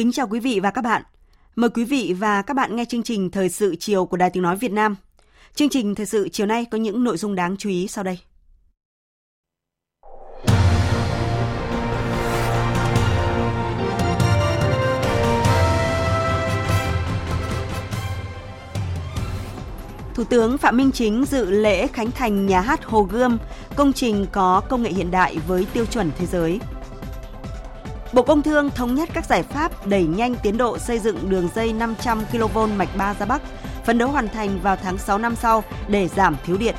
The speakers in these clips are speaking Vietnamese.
Kính chào quý vị và các bạn. Mời quý vị và các bạn nghe chương trình Thời sự chiều của Đài Tiếng Nói Việt Nam. Chương trình Thời sự chiều nay có những nội dung đáng chú ý sau đây. Thủ tướng Phạm Minh Chính dự lễ khánh thành nhà hát Hồ Gươm, công trình có công nghệ hiện đại với tiêu chuẩn thế giới. Bộ Công Thương thống nhất các giải pháp đẩy nhanh tiến độ xây dựng đường dây 500 kV mạch 3 ra Bắc, phấn đấu hoàn thành vào tháng 6 năm sau để giảm thiếu điện.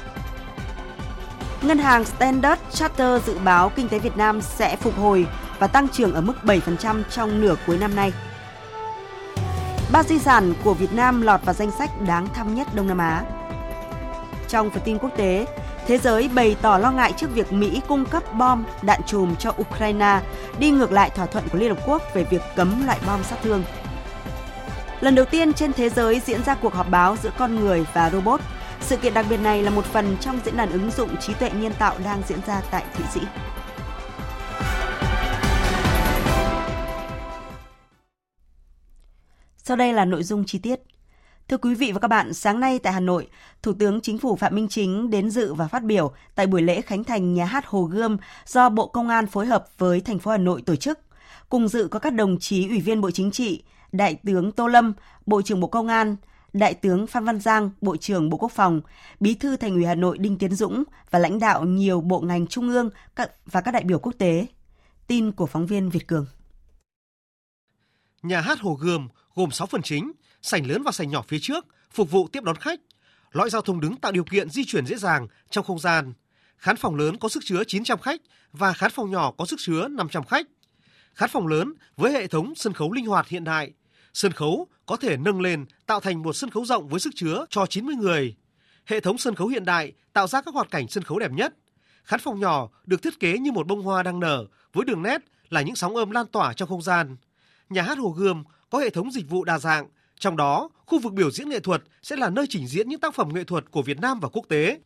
Ngân hàng Standard Charter dự báo kinh tế Việt Nam sẽ phục hồi và tăng trưởng ở mức 7% trong nửa cuối năm nay. Ba di sản của Việt Nam lọt vào danh sách đáng thăm nhất Đông Nam Á. Trong phần tin quốc tế, thế giới bày tỏ lo ngại trước việc Mỹ cung cấp bom, đạn chùm cho Ukraine, đi ngược lại thỏa thuận của Liên Hợp Quốc về việc cấm loại bom sát thương. Lần đầu tiên trên thế giới diễn ra cuộc họp báo giữa con người và robot. Sự kiện đặc biệt này là một phần trong diễn đàn ứng dụng trí tuệ nhân tạo đang diễn ra tại Thụy Sĩ. Sau đây là nội dung chi tiết. Thưa quý vị và các bạn, sáng nay tại Hà Nội, Thủ tướng Chính phủ Phạm Minh Chính đến dự và phát biểu tại buổi lễ khánh thành nhà hát Hồ Gươm do Bộ Công an phối hợp với thành phố Hà Nội tổ chức. Cùng dự có các đồng chí Ủy viên Bộ Chính trị, Đại tướng Tô Lâm, Bộ trưởng Bộ Công an, Đại tướng Phan Văn Giang, Bộ trưởng Bộ Quốc phòng, Bí thư Thành ủy Hà Nội Đinh Tiến Dũng và lãnh đạo nhiều bộ ngành trung ương và các đại biểu quốc tế. Tin của phóng viên Việt Cường. Nhà hát Hồ Gươm gồm 6 phần chính, sảnh lớn và sảnh nhỏ phía trước phục vụ tiếp đón khách. Lõi giao thông đứng tạo điều kiện di chuyển dễ dàng trong không gian. Khán phòng lớn có sức chứa 900 khách và khán phòng nhỏ có sức chứa 500 khách. Khán phòng lớn với hệ thống sân khấu linh hoạt hiện đại. Sân khấu có thể nâng lên tạo thành một sân khấu rộng với sức chứa cho 90 người. Hệ thống sân khấu hiện đại tạo ra các hoạt cảnh sân khấu đẹp nhất. Khán phòng nhỏ được thiết kế như một bông hoa đang nở với đường nét là những sóng âm lan tỏa trong không gian. Nhà hát Hồ Gươm có hệ thống dịch vụ đa dạng, trong đó khu vực biểu diễn nghệ thuật sẽ là nơi trình diễn những tác phẩm nghệ thuật của Việt Nam và quốc tế.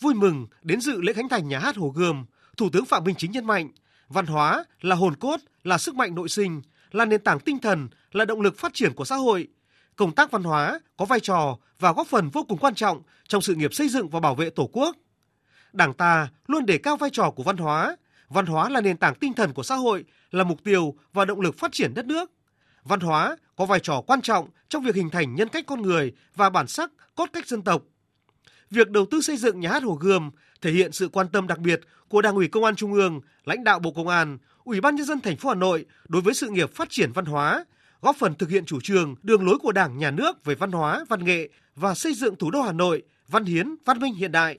Vui mừng đến dự lễ khánh thành nhà hát Hồ Gươm, Thủ tướng Phạm Minh Chính nhấn mạnh, văn hóa là hồn cốt, là sức mạnh nội sinh, là nền tảng tinh thần, là động lực phát triển của xã hội. Công tác văn hóa có vai trò và góp phần vô cùng quan trọng trong sự nghiệp xây dựng và bảo vệ Tổ quốc. Đảng ta luôn đề cao vai trò của văn hóa, văn hóa là nền tảng tinh thần của xã hội, là mục tiêu và động lực phát triển đất nước văn hóa có vai trò quan trọng trong việc hình thành nhân cách con người và bản sắc cốt cách dân tộc. Việc đầu tư xây dựng nhà hát Hồ Gươm thể hiện sự quan tâm đặc biệt của Đảng ủy Công an Trung ương, lãnh đạo Bộ Công an, Ủy ban nhân dân thành phố Hà Nội đối với sự nghiệp phát triển văn hóa, góp phần thực hiện chủ trương, đường lối của Đảng, Nhà nước về văn hóa, văn nghệ và xây dựng thủ đô Hà Nội văn hiến, văn minh hiện đại.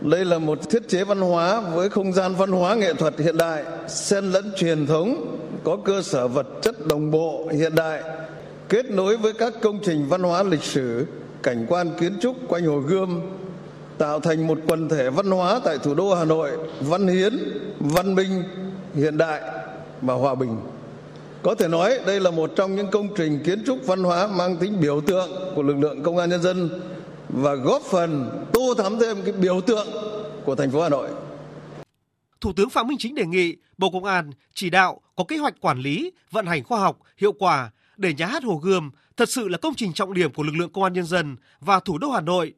Đây là một thiết chế văn hóa với không gian văn hóa nghệ thuật hiện đại, xen lẫn truyền thống, có cơ sở vật chất đồng bộ hiện đại, kết nối với các công trình văn hóa lịch sử, cảnh quan kiến trúc quanh Hồ Gươm, tạo thành một quần thể văn hóa tại thủ đô Hà Nội văn hiến, văn minh, hiện đại và hòa bình. Có thể nói đây là một trong những công trình kiến trúc văn hóa mang tính biểu tượng của lực lượng công an nhân dân và góp phần tô thắm thêm cái biểu tượng của thành phố Hà Nội. Thủ tướng Phạm Minh Chính đề nghị Bộ Công an chỉ đạo có kế hoạch quản lý, vận hành khoa học, hiệu quả để nhà hát Hồ Gươm thật sự là công trình trọng điểm của lực lượng công an nhân dân và thủ đô Hà Nội.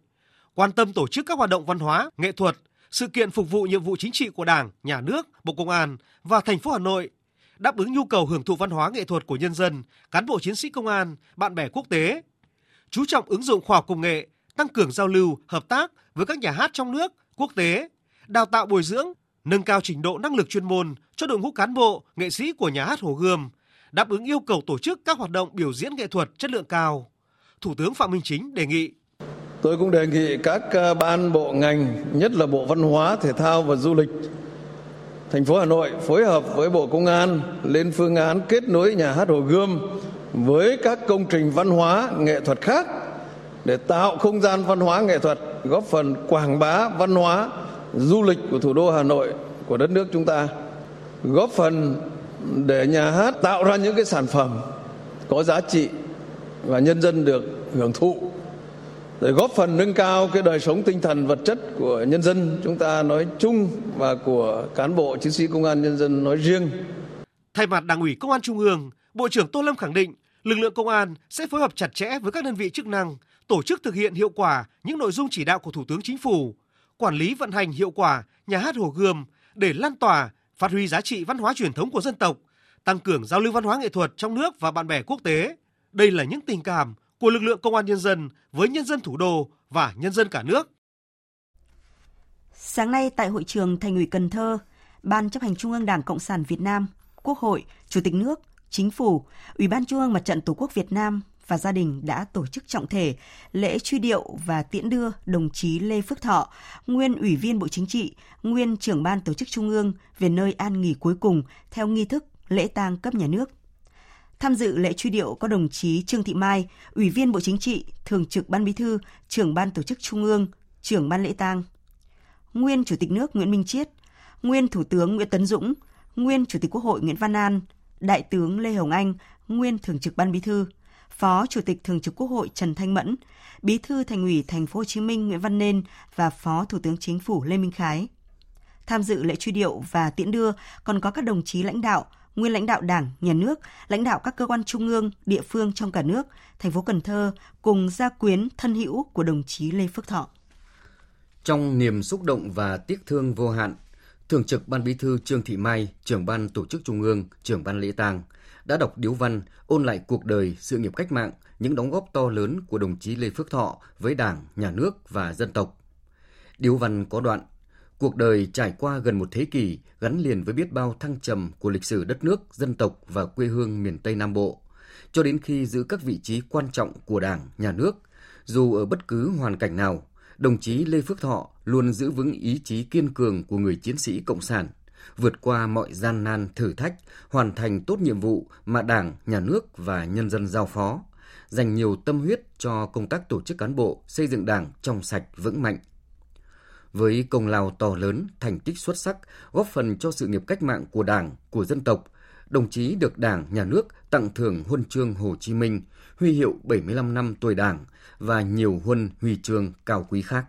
Quan tâm tổ chức các hoạt động văn hóa, nghệ thuật, sự kiện phục vụ nhiệm vụ chính trị của Đảng, Nhà nước, Bộ Công an và thành phố Hà Nội, đáp ứng nhu cầu hưởng thụ văn hóa nghệ thuật của nhân dân, cán bộ chiến sĩ công an, bạn bè quốc tế. Chú trọng ứng dụng khoa học công nghệ, tăng cường giao lưu, hợp tác với các nhà hát trong nước, quốc tế, đào tạo bồi dưỡng, nâng cao trình độ năng lực chuyên môn cho đội ngũ cán bộ, nghệ sĩ của nhà hát Hồ Gươm, đáp ứng yêu cầu tổ chức các hoạt động biểu diễn nghệ thuật chất lượng cao. Thủ tướng Phạm Minh Chính đề nghị Tôi cũng đề nghị các ờ, ban bộ ngành, nhất là Bộ Văn hóa, Thể thao và Du lịch, thành phố Hà Nội phối hợp với Bộ Công an lên phương án kết nối nhà hát Hồ Gươm với các công trình văn hóa nghệ thuật khác để tạo không gian văn hóa nghệ thuật góp phần quảng bá văn hóa du lịch của thủ đô Hà Nội của đất nước chúng ta góp phần để nhà hát tạo ra những cái sản phẩm có giá trị và nhân dân được hưởng thụ để góp phần nâng cao cái đời sống tinh thần vật chất của nhân dân chúng ta nói chung và của cán bộ chiến sĩ công an nhân dân nói riêng. Thay mặt Đảng ủy Công an Trung ương, Bộ trưởng Tô Lâm khẳng định lực lượng công an sẽ phối hợp chặt chẽ với các đơn vị chức năng, tổ chức thực hiện hiệu quả những nội dung chỉ đạo của Thủ tướng Chính phủ, quản lý vận hành hiệu quả nhà hát Hồ Gươm để lan tỏa, phát huy giá trị văn hóa truyền thống của dân tộc, tăng cường giao lưu văn hóa nghệ thuật trong nước và bạn bè quốc tế. Đây là những tình cảm của lực lượng công an nhân dân với nhân dân thủ đô và nhân dân cả nước. Sáng nay tại hội trường Thành ủy Cần Thơ, Ban chấp hành Trung ương Đảng Cộng sản Việt Nam, Quốc hội, Chủ tịch nước, Chính phủ, Ủy ban Trung ương Mặt trận Tổ quốc Việt Nam và gia đình đã tổ chức trọng thể lễ truy điệu và tiễn đưa đồng chí Lê Phước Thọ, nguyên Ủy viên Bộ Chính trị, nguyên trưởng ban tổ chức Trung ương về nơi an nghỉ cuối cùng theo nghi thức lễ tang cấp nhà nước. Tham dự lễ truy điệu có đồng chí Trương Thị Mai, Ủy viên Bộ Chính trị, Thường trực Ban Bí thư, Trưởng Ban Tổ chức Trung ương, Trưởng Ban Lễ tang. Nguyên Chủ tịch nước Nguyễn Minh Chiết, Nguyên Thủ tướng Nguyễn Tấn Dũng, Nguyên Chủ tịch Quốc hội Nguyễn Văn An, Đại tướng Lê Hồng Anh, Nguyên Thường trực Ban Bí thư, Phó Chủ tịch Thường trực Quốc hội Trần Thanh Mẫn, Bí thư Thành ủy Thành phố Hồ Chí Minh Nguyễn Văn Nên và Phó Thủ tướng Chính phủ Lê Minh Khái. Tham dự lễ truy điệu và tiễn đưa còn có các đồng chí lãnh đạo, nguyên lãnh đạo Đảng, Nhà nước, lãnh đạo các cơ quan trung ương, địa phương trong cả nước, thành phố Cần Thơ cùng gia quyến thân hữu của đồng chí Lê Phước Thọ. Trong niềm xúc động và tiếc thương vô hạn, Thường trực Ban Bí thư Trương Thị Mai, trưởng ban tổ chức Trung ương, trưởng ban lễ tang, đã đọc điếu văn ôn lại cuộc đời, sự nghiệp cách mạng, những đóng góp to lớn của đồng chí Lê Phước Thọ với Đảng, Nhà nước và dân tộc. Điếu văn có đoạn Cuộc đời trải qua gần một thế kỷ gắn liền với biết bao thăng trầm của lịch sử đất nước, dân tộc và quê hương miền Tây Nam Bộ. Cho đến khi giữ các vị trí quan trọng của Đảng, Nhà nước, dù ở bất cứ hoàn cảnh nào, đồng chí Lê Phước Thọ luôn giữ vững ý chí kiên cường của người chiến sĩ Cộng sản, vượt qua mọi gian nan thử thách, hoàn thành tốt nhiệm vụ mà Đảng, Nhà nước và nhân dân giao phó, dành nhiều tâm huyết cho công tác tổ chức cán bộ, xây dựng Đảng trong sạch vững mạnh. Với công lao to lớn, thành tích xuất sắc, góp phần cho sự nghiệp cách mạng của Đảng, của dân tộc, đồng chí được Đảng, Nhà nước tặng thưởng huân chương Hồ Chí Minh, huy hiệu 75 năm tuổi Đảng và nhiều huân huy chương cao quý khác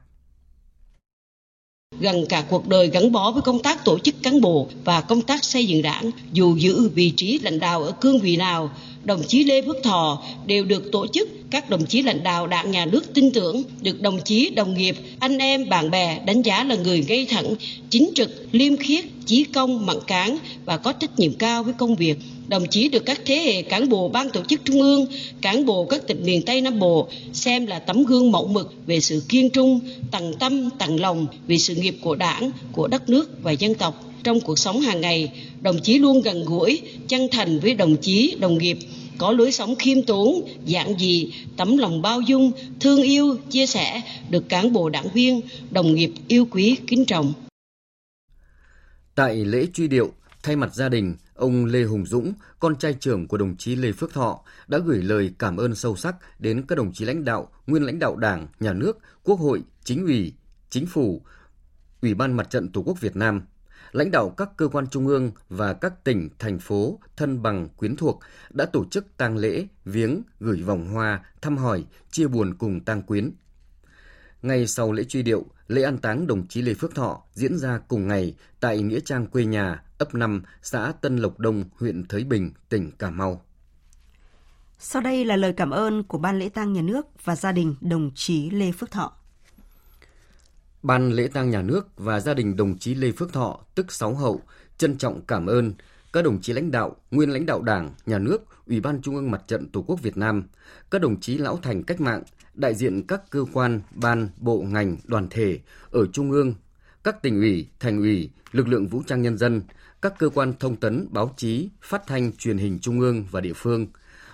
gần cả cuộc đời gắn bó với công tác tổ chức cán bộ và công tác xây dựng đảng, dù giữ vị trí lãnh đạo ở cương vị nào đồng chí Lê Phước Thọ đều được tổ chức các đồng chí lãnh đạo đảng nhà nước tin tưởng, được đồng chí, đồng nghiệp, anh em, bạn bè đánh giá là người gây thẳng, chính trực, liêm khiết, chí công, mặn cán và có trách nhiệm cao với công việc. Đồng chí được các thế hệ cán bộ ban tổ chức trung ương, cán bộ các tỉnh miền Tây Nam Bộ xem là tấm gương mẫu mực về sự kiên trung, tận tâm, tận lòng vì sự nghiệp của đảng, của đất nước và dân tộc trong cuộc sống hàng ngày, đồng chí luôn gần gũi, chân thành với đồng chí, đồng nghiệp, có lối sống khiêm tốn, giản dị, tấm lòng bao dung, thương yêu, chia sẻ, được cán bộ đảng viên, đồng nghiệp yêu quý, kính trọng. Tại lễ truy điệu, thay mặt gia đình, ông Lê Hùng Dũng, con trai trưởng của đồng chí Lê Phước Thọ, đã gửi lời cảm ơn sâu sắc đến các đồng chí lãnh đạo, nguyên lãnh đạo Đảng, Nhà nước, Quốc hội, Chính ủy, Chính phủ, Ủy ban Mặt trận Tổ quốc Việt Nam, lãnh đạo các cơ quan trung ương và các tỉnh, thành phố thân bằng quyến thuộc đã tổ chức tang lễ, viếng, gửi vòng hoa, thăm hỏi, chia buồn cùng tang quyến. Ngay sau lễ truy điệu, lễ an táng đồng chí Lê Phước Thọ diễn ra cùng ngày tại Nghĩa Trang quê nhà, ấp 5, xã Tân Lộc Đông, huyện Thới Bình, tỉnh Cà Mau. Sau đây là lời cảm ơn của Ban lễ tang nhà nước và gia đình đồng chí Lê Phước Thọ. Ban lễ tang nhà nước và gia đình đồng chí Lê Phước Thọ, tức Sáu Hậu, trân trọng cảm ơn. Các đồng chí lãnh đạo, nguyên lãnh đạo Đảng, Nhà nước, Ủy ban Trung ương Mặt trận Tổ quốc Việt Nam, các đồng chí lão thành cách mạng, đại diện các cơ quan, ban, bộ, ngành, đoàn thể ở Trung ương, các tỉnh ủy, thành ủy, lực lượng vũ trang nhân dân, các cơ quan thông tấn, báo chí, phát thanh, truyền hình trung ương và địa phương,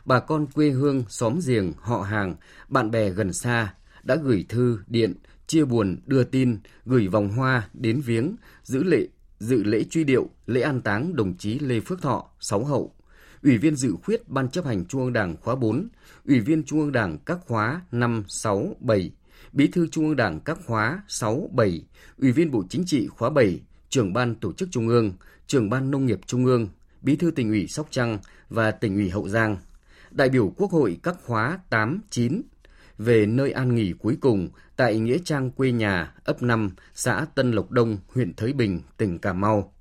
bà con quê hương, xóm giềng, họ hàng, bạn bè gần xa đã gửi thư, điện, chia buồn, đưa tin, gửi vòng hoa đến viếng, giữ lễ, dự lễ truy điệu, lễ an táng đồng chí Lê Phước Thọ, sáu hậu, Ủy viên dự khuyết Ban chấp hành Trung ương Đảng khóa 4, Ủy viên Trung ương Đảng các khóa 5, 6, 7, Bí thư Trung ương Đảng các khóa 6, 7, Ủy viên Bộ Chính trị khóa 7, Trưởng ban Tổ chức Trung ương, Trưởng ban Nông nghiệp Trung ương, Bí thư tỉnh ủy Sóc Trăng và tỉnh ủy Hậu Giang, đại biểu Quốc hội các khóa 8, 9, về nơi an nghỉ cuối cùng tại Nghĩa Trang quê nhà ấp 5, xã Tân Lộc Đông, huyện Thới Bình, tỉnh Cà Mau.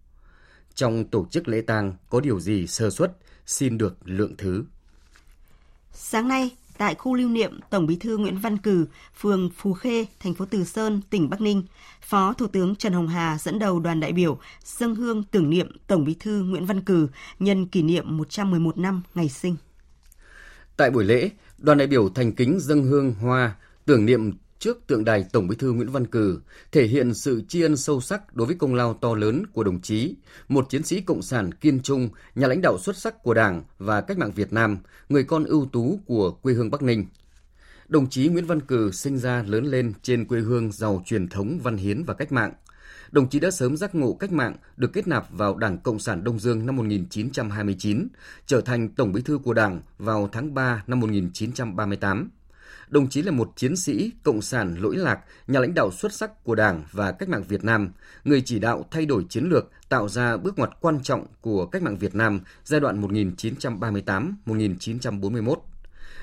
Trong tổ chức lễ tang có điều gì sơ suất, xin được lượng thứ. Sáng nay, tại khu lưu niệm Tổng Bí thư Nguyễn Văn Cử, phường Phú Khê, thành phố Từ Sơn, tỉnh Bắc Ninh, Phó Thủ tướng Trần Hồng Hà dẫn đầu đoàn đại biểu dâng hương tưởng niệm Tổng Bí thư Nguyễn Văn Cử nhân kỷ niệm 111 năm ngày sinh. Tại buổi lễ, đoàn đại biểu thành kính dâng hương hoa tưởng niệm trước tượng đài Tổng Bí thư Nguyễn Văn Cử, thể hiện sự tri ân sâu sắc đối với công lao to lớn của đồng chí, một chiến sĩ cộng sản kiên trung, nhà lãnh đạo xuất sắc của Đảng và cách mạng Việt Nam, người con ưu tú của quê hương Bắc Ninh. Đồng chí Nguyễn Văn Cử sinh ra lớn lên trên quê hương giàu truyền thống văn hiến và cách mạng. Đồng chí đã sớm giác ngộ cách mạng, được kết nạp vào Đảng Cộng sản Đông Dương năm 1929, trở thành Tổng bí thư của Đảng vào tháng 3 năm 1938 đồng chí là một chiến sĩ, cộng sản lỗi lạc, nhà lãnh đạo xuất sắc của Đảng và cách mạng Việt Nam, người chỉ đạo thay đổi chiến lược, tạo ra bước ngoặt quan trọng của cách mạng Việt Nam giai đoạn 1938-1941.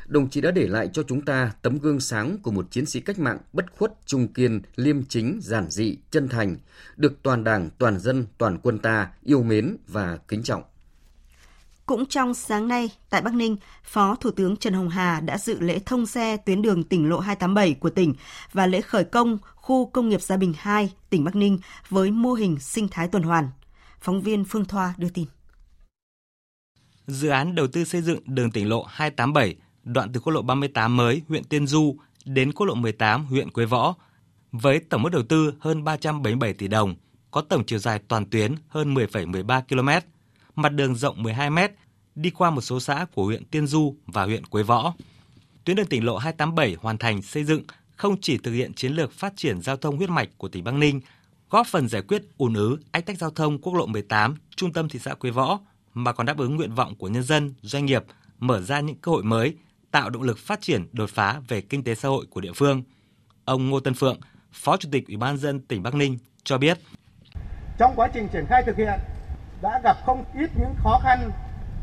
Đồng chí đã để lại cho chúng ta tấm gương sáng của một chiến sĩ cách mạng bất khuất, trung kiên, liêm chính, giản dị, chân thành, được toàn Đảng, toàn dân, toàn quân ta yêu mến và kính trọng. Cũng trong sáng nay, tại Bắc Ninh, Phó Thủ tướng Trần Hồng Hà đã dự lễ thông xe tuyến đường tỉnh lộ 287 của tỉnh và lễ khởi công khu công nghiệp Gia Bình 2, tỉnh Bắc Ninh với mô hình sinh thái tuần hoàn. Phóng viên Phương Thoa đưa tin. Dự án đầu tư xây dựng đường tỉnh lộ 287 đoạn từ quốc lộ 38 mới huyện Tiên Du đến quốc lộ 18 huyện Quế Võ với tổng mức đầu tư hơn 377 tỷ đồng, có tổng chiều dài toàn tuyến hơn 10,13 km mặt đường rộng 12 m, đi qua một số xã của huyện Tiên Du và huyện Quế Võ. Tuyến đường tỉnh lộ 287 hoàn thành xây dựng không chỉ thực hiện chiến lược phát triển giao thông huyết mạch của tỉnh Bắc Ninh, góp phần giải quyết ùn ứ, ách tắc giao thông quốc lộ 18 trung tâm thị xã Quế Võ mà còn đáp ứng nguyện vọng của nhân dân, doanh nghiệp, mở ra những cơ hội mới, tạo động lực phát triển đột phá về kinh tế xã hội của địa phương. Ông Ngô Tân Phượng, Phó Chủ tịch Ủy ban dân tỉnh Bắc Ninh cho biết. Trong quá trình triển khai thực hiện, đã gặp không ít những khó khăn,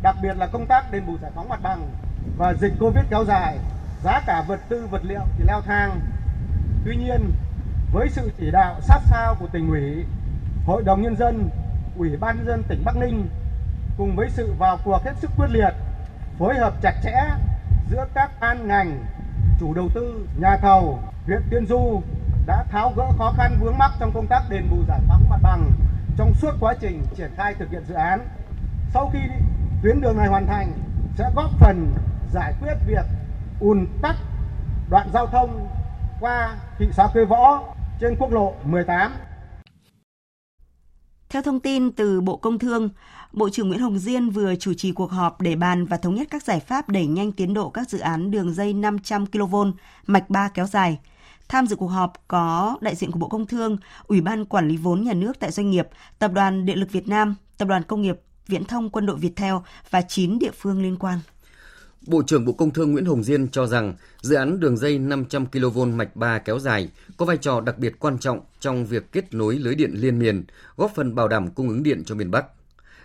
đặc biệt là công tác đền bù giải phóng mặt bằng và dịch Covid kéo dài, giá cả vật tư vật liệu thì leo thang. Tuy nhiên, với sự chỉ đạo sát sao của tỉnh ủy, Hội đồng nhân dân, Ủy ban nhân dân tỉnh Bắc Ninh cùng với sự vào cuộc hết sức quyết liệt, phối hợp chặt chẽ giữa các ban ngành, chủ đầu tư, nhà thầu, huyện Tiên Du đã tháo gỡ khó khăn vướng mắc trong công tác đền bù giải phóng mặt bằng trong suốt quá trình triển khai thực hiện dự án. Sau khi tuyến đường này hoàn thành sẽ góp phần giải quyết việc ùn tắc đoạn giao thông qua thị xã Quế Võ trên quốc lộ 18. Theo thông tin từ Bộ Công Thương, Bộ trưởng Nguyễn Hồng Diên vừa chủ trì cuộc họp để bàn và thống nhất các giải pháp đẩy nhanh tiến độ các dự án đường dây 500 kV mạch 3 kéo dài – Tham dự cuộc họp có đại diện của Bộ Công Thương, Ủy ban Quản lý vốn nhà nước tại doanh nghiệp, Tập đoàn Điện lực Việt Nam, Tập đoàn Công nghiệp Viễn thông Quân đội Việt Theo và 9 địa phương liên quan. Bộ trưởng Bộ Công Thương Nguyễn Hồng Diên cho rằng dự án đường dây 500 kV mạch 3 kéo dài có vai trò đặc biệt quan trọng trong việc kết nối lưới điện liên miền, góp phần bảo đảm cung ứng điện cho miền Bắc.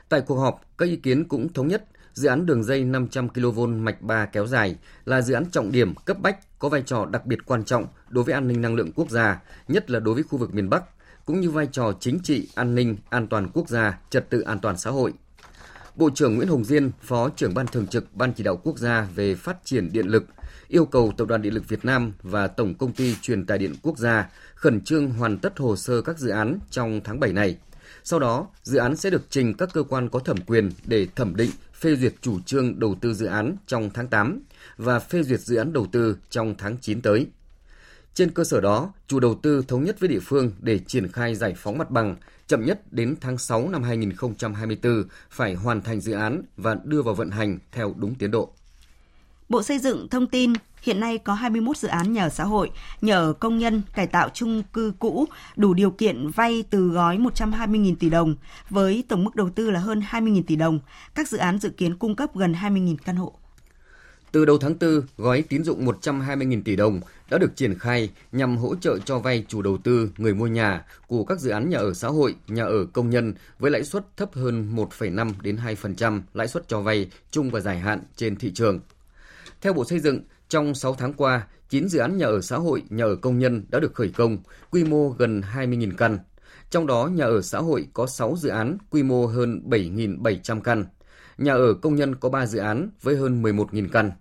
Tại cuộc họp, các ý kiến cũng thống nhất dự án đường dây 500 kV mạch 3 kéo dài là dự án trọng điểm cấp bách có vai trò đặc biệt quan trọng đối với an ninh năng lượng quốc gia, nhất là đối với khu vực miền Bắc, cũng như vai trò chính trị, an ninh, an toàn quốc gia, trật tự an toàn xã hội. Bộ trưởng Nguyễn Hồng Diên, Phó trưởng Ban Thường trực Ban Chỉ đạo Quốc gia về phát triển điện lực, yêu cầu Tập đoàn Điện lực Việt Nam và Tổng Công ty Truyền tài điện quốc gia khẩn trương hoàn tất hồ sơ các dự án trong tháng 7 này. Sau đó, dự án sẽ được trình các cơ quan có thẩm quyền để thẩm định phê duyệt chủ trương đầu tư dự án trong tháng 8 và phê duyệt dự án đầu tư trong tháng 9 tới. Trên cơ sở đó, chủ đầu tư thống nhất với địa phương để triển khai giải phóng mặt bằng, chậm nhất đến tháng 6 năm 2024 phải hoàn thành dự án và đưa vào vận hành theo đúng tiến độ. Bộ Xây dựng thông tin hiện nay có 21 dự án nhà ở xã hội, nhà ở công nhân, cải tạo chung cư cũ đủ điều kiện vay từ gói 120.000 tỷ đồng với tổng mức đầu tư là hơn 20.000 tỷ đồng. Các dự án dự kiến cung cấp gần 20.000 căn hộ. Từ đầu tháng 4, gói tín dụng 120.000 tỷ đồng đã được triển khai nhằm hỗ trợ cho vay chủ đầu tư, người mua nhà của các dự án nhà ở xã hội, nhà ở công nhân với lãi suất thấp hơn 1,5 đến 2% lãi suất cho vay chung và dài hạn trên thị trường. Theo Bộ Xây dựng, trong 6 tháng qua, 9 dự án nhà ở xã hội, nhà ở công nhân đã được khởi công, quy mô gần 20.000 căn. Trong đó, nhà ở xã hội có 6 dự án, quy mô hơn 7.700 căn. Nhà ở công nhân có 3 dự án với hơn 11.000 căn.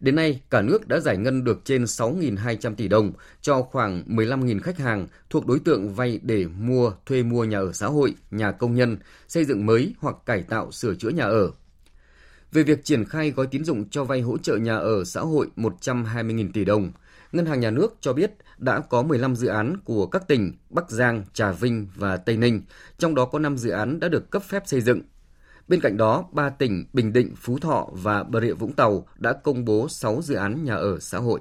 Đến nay, cả nước đã giải ngân được trên 6.200 tỷ đồng cho khoảng 15.000 khách hàng thuộc đối tượng vay để mua, thuê mua nhà ở xã hội, nhà công nhân, xây dựng mới hoặc cải tạo sửa chữa nhà ở. Về việc triển khai gói tín dụng cho vay hỗ trợ nhà ở xã hội 120.000 tỷ đồng, Ngân hàng Nhà nước cho biết đã có 15 dự án của các tỉnh Bắc Giang, Trà Vinh và Tây Ninh, trong đó có 5 dự án đã được cấp phép xây dựng. Bên cạnh đó, ba tỉnh Bình Định, Phú Thọ và Bà Rịa Vũng Tàu đã công bố 6 dự án nhà ở xã hội.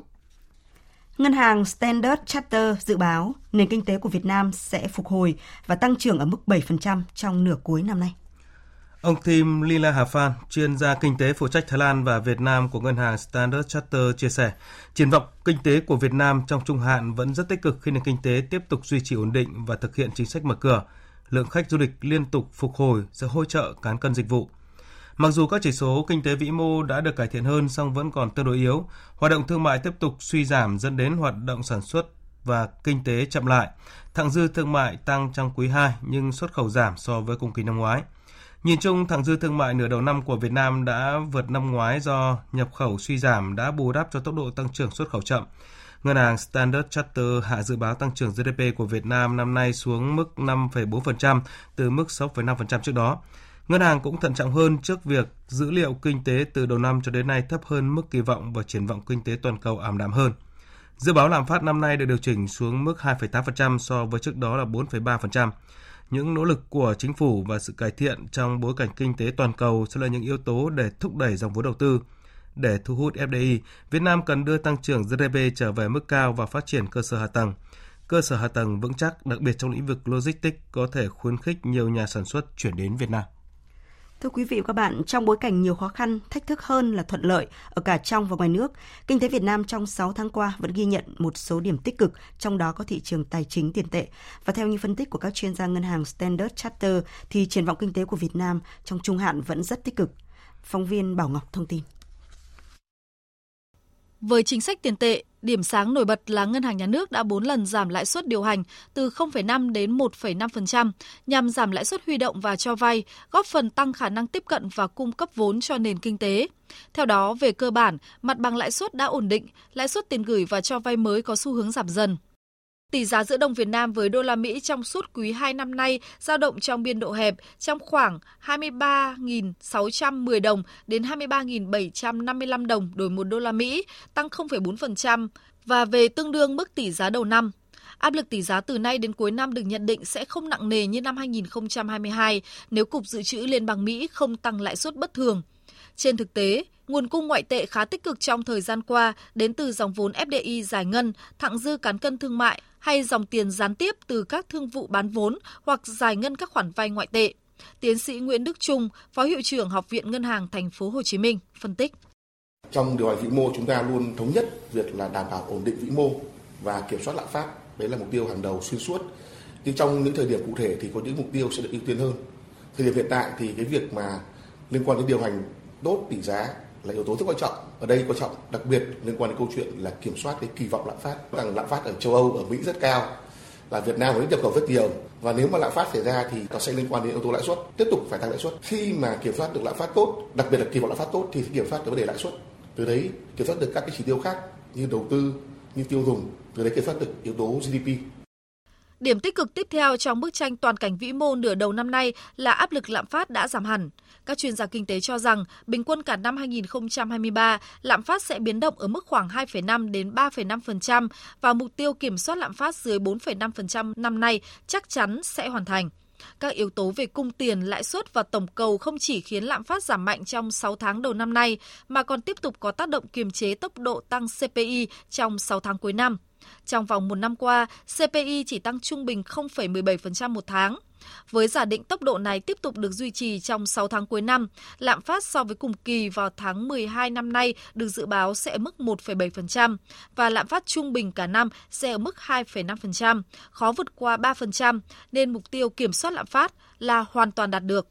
Ngân hàng Standard Charter dự báo nền kinh tế của Việt Nam sẽ phục hồi và tăng trưởng ở mức 7% trong nửa cuối năm nay. Ông Tim Lila Hafan, chuyên gia kinh tế phụ trách Thái Lan và Việt Nam của ngân hàng Standard Charter chia sẻ, triển vọng kinh tế của Việt Nam trong trung hạn vẫn rất tích cực khi nền kinh tế tiếp tục duy trì ổn định và thực hiện chính sách mở cửa. Lượng khách du lịch liên tục phục hồi sẽ hỗ trợ cán cân dịch vụ. Mặc dù các chỉ số kinh tế vĩ mô đã được cải thiện hơn song vẫn còn tương đối yếu, hoạt động thương mại tiếp tục suy giảm dẫn đến hoạt động sản xuất và kinh tế chậm lại. Thặng dư thương mại tăng trong quý 2 nhưng xuất khẩu giảm so với cùng kỳ năm ngoái. Nhìn chung, thặng dư thương mại nửa đầu năm của Việt Nam đã vượt năm ngoái do nhập khẩu suy giảm đã bù đắp cho tốc độ tăng trưởng xuất khẩu chậm. Ngân hàng Standard Charter hạ dự báo tăng trưởng GDP của Việt Nam năm nay xuống mức 5,4% từ mức 6,5% trước đó. Ngân hàng cũng thận trọng hơn trước việc dữ liệu kinh tế từ đầu năm cho đến nay thấp hơn mức kỳ vọng và triển vọng kinh tế toàn cầu ảm đạm hơn. Dự báo lạm phát năm nay được điều chỉnh xuống mức 2,8% so với trước đó là 4,3% những nỗ lực của chính phủ và sự cải thiện trong bối cảnh kinh tế toàn cầu sẽ là những yếu tố để thúc đẩy dòng vốn đầu tư. Để thu hút FDI, Việt Nam cần đưa tăng trưởng GDP trở về mức cao và phát triển cơ sở hạ tầng. Cơ sở hạ tầng vững chắc, đặc biệt trong lĩnh vực logistics có thể khuyến khích nhiều nhà sản xuất chuyển đến Việt Nam. Thưa quý vị và các bạn, trong bối cảnh nhiều khó khăn, thách thức hơn là thuận lợi ở cả trong và ngoài nước, kinh tế Việt Nam trong 6 tháng qua vẫn ghi nhận một số điểm tích cực, trong đó có thị trường tài chính tiền tệ. Và theo như phân tích của các chuyên gia ngân hàng Standard Charter thì triển vọng kinh tế của Việt Nam trong trung hạn vẫn rất tích cực. Phóng viên Bảo Ngọc thông tin. Với chính sách tiền tệ, điểm sáng nổi bật là Ngân hàng Nhà nước đã 4 lần giảm lãi suất điều hành từ 0,5 đến 1,5% nhằm giảm lãi suất huy động và cho vay, góp phần tăng khả năng tiếp cận và cung cấp vốn cho nền kinh tế. Theo đó, về cơ bản, mặt bằng lãi suất đã ổn định, lãi suất tiền gửi và cho vay mới có xu hướng giảm dần. Tỷ giá giữa đồng Việt Nam với đô la Mỹ trong suốt quý 2 năm nay dao động trong biên độ hẹp trong khoảng 23.610 đồng đến 23.755 đồng đổi một đô la Mỹ, tăng 0,4% và về tương đương mức tỷ giá đầu năm. Áp lực tỷ giá từ nay đến cuối năm được nhận định sẽ không nặng nề như năm 2022 nếu Cục Dự trữ Liên bang Mỹ không tăng lãi suất bất thường. Trên thực tế, nguồn cung ngoại tệ khá tích cực trong thời gian qua đến từ dòng vốn FDI giải ngân, thặng dư cán cân thương mại hay dòng tiền gián tiếp từ các thương vụ bán vốn hoặc giải ngân các khoản vay ngoại tệ. Tiến sĩ Nguyễn Đức Trung, Phó hiệu trưởng Học viện Ngân hàng Thành phố Hồ Chí Minh phân tích. Trong điều hành vĩ mô chúng ta luôn thống nhất việc là đảm bảo ổn định vĩ mô và kiểm soát lạm phát. Đấy là mục tiêu hàng đầu xuyên suốt. Nhưng trong những thời điểm cụ thể thì có những mục tiêu sẽ được ưu tiên hơn. Thời điểm hiện tại thì cái việc mà liên quan đến điều hành tốt tỷ giá là yếu tố rất quan trọng. Ở đây quan trọng đặc biệt liên quan đến câu chuyện là kiểm soát cái kỳ vọng lạm phát. Rằng lạm phát ở châu Âu, ở Mỹ rất cao, là Việt Nam mới nhập khẩu rất nhiều và nếu mà lạm phát xảy ra thì nó sẽ liên quan đến yếu tố lãi suất tiếp tục phải tăng lãi suất khi mà kiểm soát được lạm phát tốt đặc biệt là kỳ vọng lạm phát tốt thì kiểm soát được vấn đề lãi suất từ đấy kiểm soát được các cái chỉ tiêu khác như đầu tư như tiêu dùng từ đấy kiểm soát được yếu tố GDP Điểm tích cực tiếp theo trong bức tranh toàn cảnh vĩ mô nửa đầu năm nay là áp lực lạm phát đã giảm hẳn. Các chuyên gia kinh tế cho rằng bình quân cả năm 2023, lạm phát sẽ biến động ở mức khoảng 2,5 đến 3,5% và mục tiêu kiểm soát lạm phát dưới 4,5% năm nay chắc chắn sẽ hoàn thành. Các yếu tố về cung tiền, lãi suất và tổng cầu không chỉ khiến lạm phát giảm mạnh trong 6 tháng đầu năm nay, mà còn tiếp tục có tác động kiềm chế tốc độ tăng CPI trong 6 tháng cuối năm. Trong vòng một năm qua, CPI chỉ tăng trung bình 0,17% một tháng. Với giả định tốc độ này tiếp tục được duy trì trong 6 tháng cuối năm, lạm phát so với cùng kỳ vào tháng 12 năm nay được dự báo sẽ ở mức 1,7% và lạm phát trung bình cả năm sẽ ở mức 2,5%, khó vượt qua 3% nên mục tiêu kiểm soát lạm phát là hoàn toàn đạt được.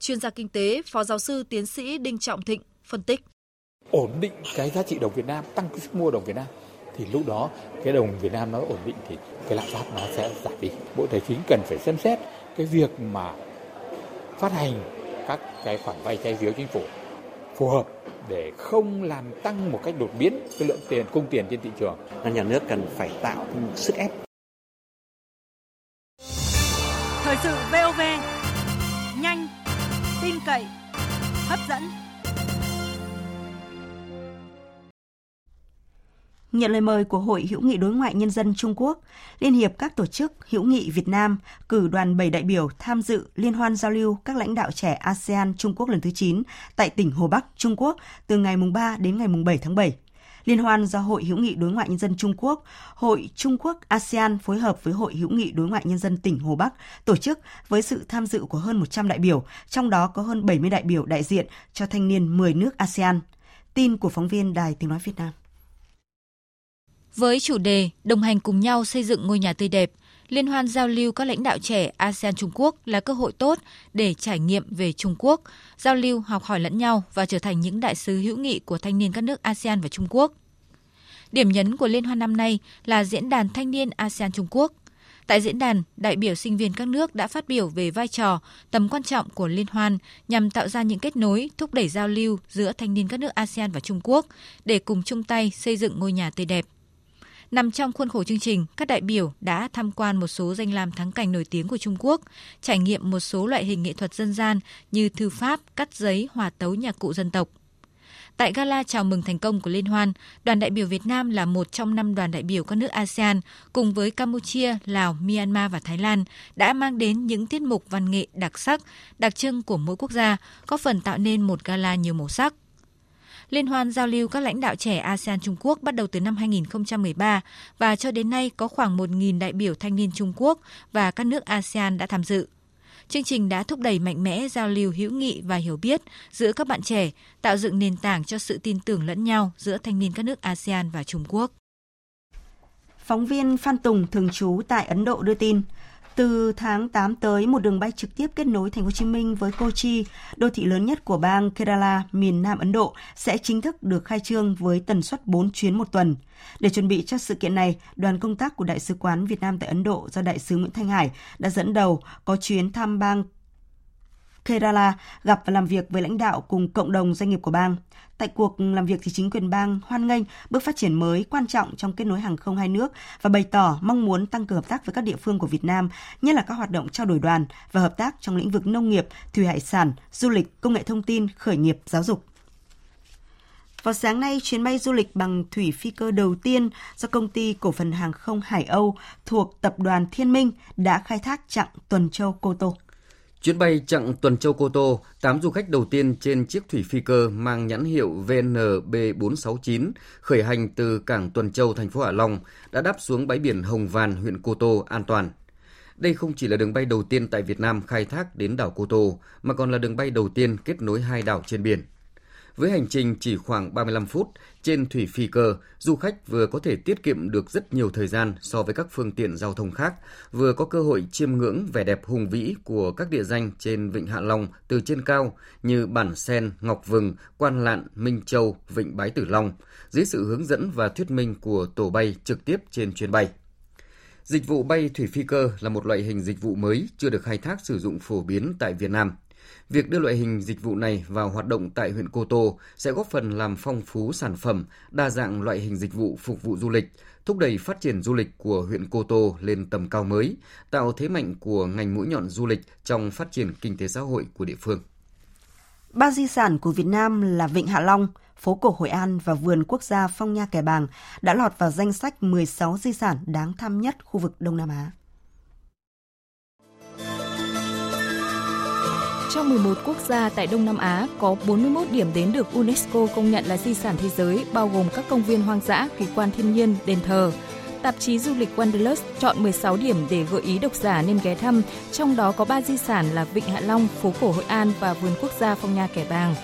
Chuyên gia kinh tế, Phó giáo sư tiến sĩ Đinh Trọng Thịnh phân tích. Ổn định cái giá trị đồng Việt Nam, tăng cái sức mua đồng Việt Nam thì lúc đó cái đồng Việt Nam nó ổn định thì cái lạm phát nó sẽ giảm đi. Bộ Tài chính cần phải xem xét cái việc mà phát hành các cái khoản vay trái phiếu chính phủ phù hợp để không làm tăng một cách đột biến cái lượng tiền cung tiền trên thị trường. Nhà nước cần phải tạo sức ép. Thời sự VOV nhanh, tin cậy, hấp dẫn. Nhận lời mời của Hội hữu nghị đối ngoại nhân dân Trung Quốc, Liên hiệp các tổ chức hữu nghị Việt Nam cử đoàn 7 đại biểu tham dự liên hoan giao lưu các lãnh đạo trẻ ASEAN Trung Quốc lần thứ 9 tại tỉnh Hồ Bắc, Trung Quốc từ ngày mùng 3 đến ngày mùng 7 tháng 7. Liên hoan do Hội hữu nghị đối ngoại nhân dân Trung Quốc, Hội Trung Quốc ASEAN phối hợp với Hội hữu nghị đối ngoại nhân dân tỉnh Hồ Bắc tổ chức với sự tham dự của hơn 100 đại biểu, trong đó có hơn 70 đại biểu đại diện cho thanh niên 10 nước ASEAN. Tin của phóng viên Đài Tiếng Nói Việt Nam. Với chủ đề Đồng hành cùng nhau xây dựng ngôi nhà tươi đẹp, Liên hoan giao lưu các lãnh đạo trẻ ASEAN Trung Quốc là cơ hội tốt để trải nghiệm về Trung Quốc, giao lưu học hỏi lẫn nhau và trở thành những đại sứ hữu nghị của thanh niên các nước ASEAN và Trung Quốc. Điểm nhấn của liên hoan năm nay là diễn đàn thanh niên ASEAN Trung Quốc. Tại diễn đàn, đại biểu sinh viên các nước đã phát biểu về vai trò, tầm quan trọng của liên hoan nhằm tạo ra những kết nối, thúc đẩy giao lưu giữa thanh niên các nước ASEAN và Trung Quốc để cùng chung tay xây dựng ngôi nhà tươi đẹp. Nằm trong khuôn khổ chương trình, các đại biểu đã tham quan một số danh lam thắng cảnh nổi tiếng của Trung Quốc, trải nghiệm một số loại hình nghệ thuật dân gian như thư pháp, cắt giấy, hòa tấu nhạc cụ dân tộc. Tại gala chào mừng thành công của Liên hoan, đoàn đại biểu Việt Nam là một trong năm đoàn đại biểu các nước ASEAN cùng với Campuchia, Lào, Myanmar và Thái Lan đã mang đến những tiết mục văn nghệ đặc sắc, đặc trưng của mỗi quốc gia, có phần tạo nên một gala nhiều màu sắc. Liên hoan giao lưu các lãnh đạo trẻ ASEAN Trung Quốc bắt đầu từ năm 2013 và cho đến nay có khoảng 1.000 đại biểu thanh niên Trung Quốc và các nước ASEAN đã tham dự. Chương trình đã thúc đẩy mạnh mẽ giao lưu hữu nghị và hiểu biết giữa các bạn trẻ, tạo dựng nền tảng cho sự tin tưởng lẫn nhau giữa thanh niên các nước ASEAN và Trung Quốc. Phóng viên Phan Tùng thường trú tại Ấn Độ đưa tin, từ tháng 8 tới, một đường bay trực tiếp kết nối thành phố Hồ Chí Minh với Kochi, đô thị lớn nhất của bang Kerala, miền Nam Ấn Độ, sẽ chính thức được khai trương với tần suất 4 chuyến một tuần. Để chuẩn bị cho sự kiện này, đoàn công tác của Đại sứ quán Việt Nam tại Ấn Độ do Đại sứ Nguyễn Thanh Hải đã dẫn đầu có chuyến thăm bang Kerala gặp và làm việc với lãnh đạo cùng cộng đồng doanh nghiệp của bang. Tại cuộc làm việc thì chính quyền bang hoan nghênh bước phát triển mới quan trọng trong kết nối hàng không hai nước và bày tỏ mong muốn tăng cường hợp tác với các địa phương của Việt Nam, nhất là các hoạt động trao đổi đoàn và hợp tác trong lĩnh vực nông nghiệp, thủy hải sản, du lịch, công nghệ thông tin, khởi nghiệp, giáo dục. Vào sáng nay, chuyến bay du lịch bằng thủy phi cơ đầu tiên do công ty cổ phần hàng không Hải Âu thuộc tập đoàn Thiên Minh đã khai thác chặng Tuần Châu Cô Tô. Chuyến bay chặng Tuần Châu Cô Tô, 8 du khách đầu tiên trên chiếc thủy phi cơ mang nhãn hiệu VNB469 khởi hành từ cảng Tuần Châu, thành phố Hạ Long đã đáp xuống bãi biển Hồng Vàn, huyện Cô Tô an toàn. Đây không chỉ là đường bay đầu tiên tại Việt Nam khai thác đến đảo Cô Tô, mà còn là đường bay đầu tiên kết nối hai đảo trên biển. Với hành trình chỉ khoảng 35 phút, trên thủy phi cơ, du khách vừa có thể tiết kiệm được rất nhiều thời gian so với các phương tiện giao thông khác, vừa có cơ hội chiêm ngưỡng vẻ đẹp hùng vĩ của các địa danh trên Vịnh Hạ Long từ trên cao như Bản Sen, Ngọc Vừng, Quan Lạn, Minh Châu, Vịnh Bái Tử Long, dưới sự hướng dẫn và thuyết minh của tổ bay trực tiếp trên chuyến bay. Dịch vụ bay thủy phi cơ là một loại hình dịch vụ mới chưa được khai thác sử dụng phổ biến tại Việt Nam – Việc đưa loại hình dịch vụ này vào hoạt động tại huyện Cô Tô sẽ góp phần làm phong phú sản phẩm, đa dạng loại hình dịch vụ phục vụ du lịch, thúc đẩy phát triển du lịch của huyện Cô Tô lên tầm cao mới, tạo thế mạnh của ngành mũi nhọn du lịch trong phát triển kinh tế xã hội của địa phương. Ba di sản của Việt Nam là Vịnh Hạ Long, phố cổ Hội An và vườn quốc gia Phong Nha Kẻ Bàng đã lọt vào danh sách 16 di sản đáng thăm nhất khu vực Đông Nam Á. Trong 11 quốc gia tại Đông Nam Á có 41 điểm đến được UNESCO công nhận là di sản thế giới, bao gồm các công viên hoang dã, kỳ quan thiên nhiên, đền thờ. Tạp chí du lịch Wanderlust chọn 16 điểm để gợi ý độc giả nên ghé thăm, trong đó có 3 di sản là Vịnh Hạ Long, phố cổ Hội An và vườn quốc gia Phong Nha Kẻ Bàng.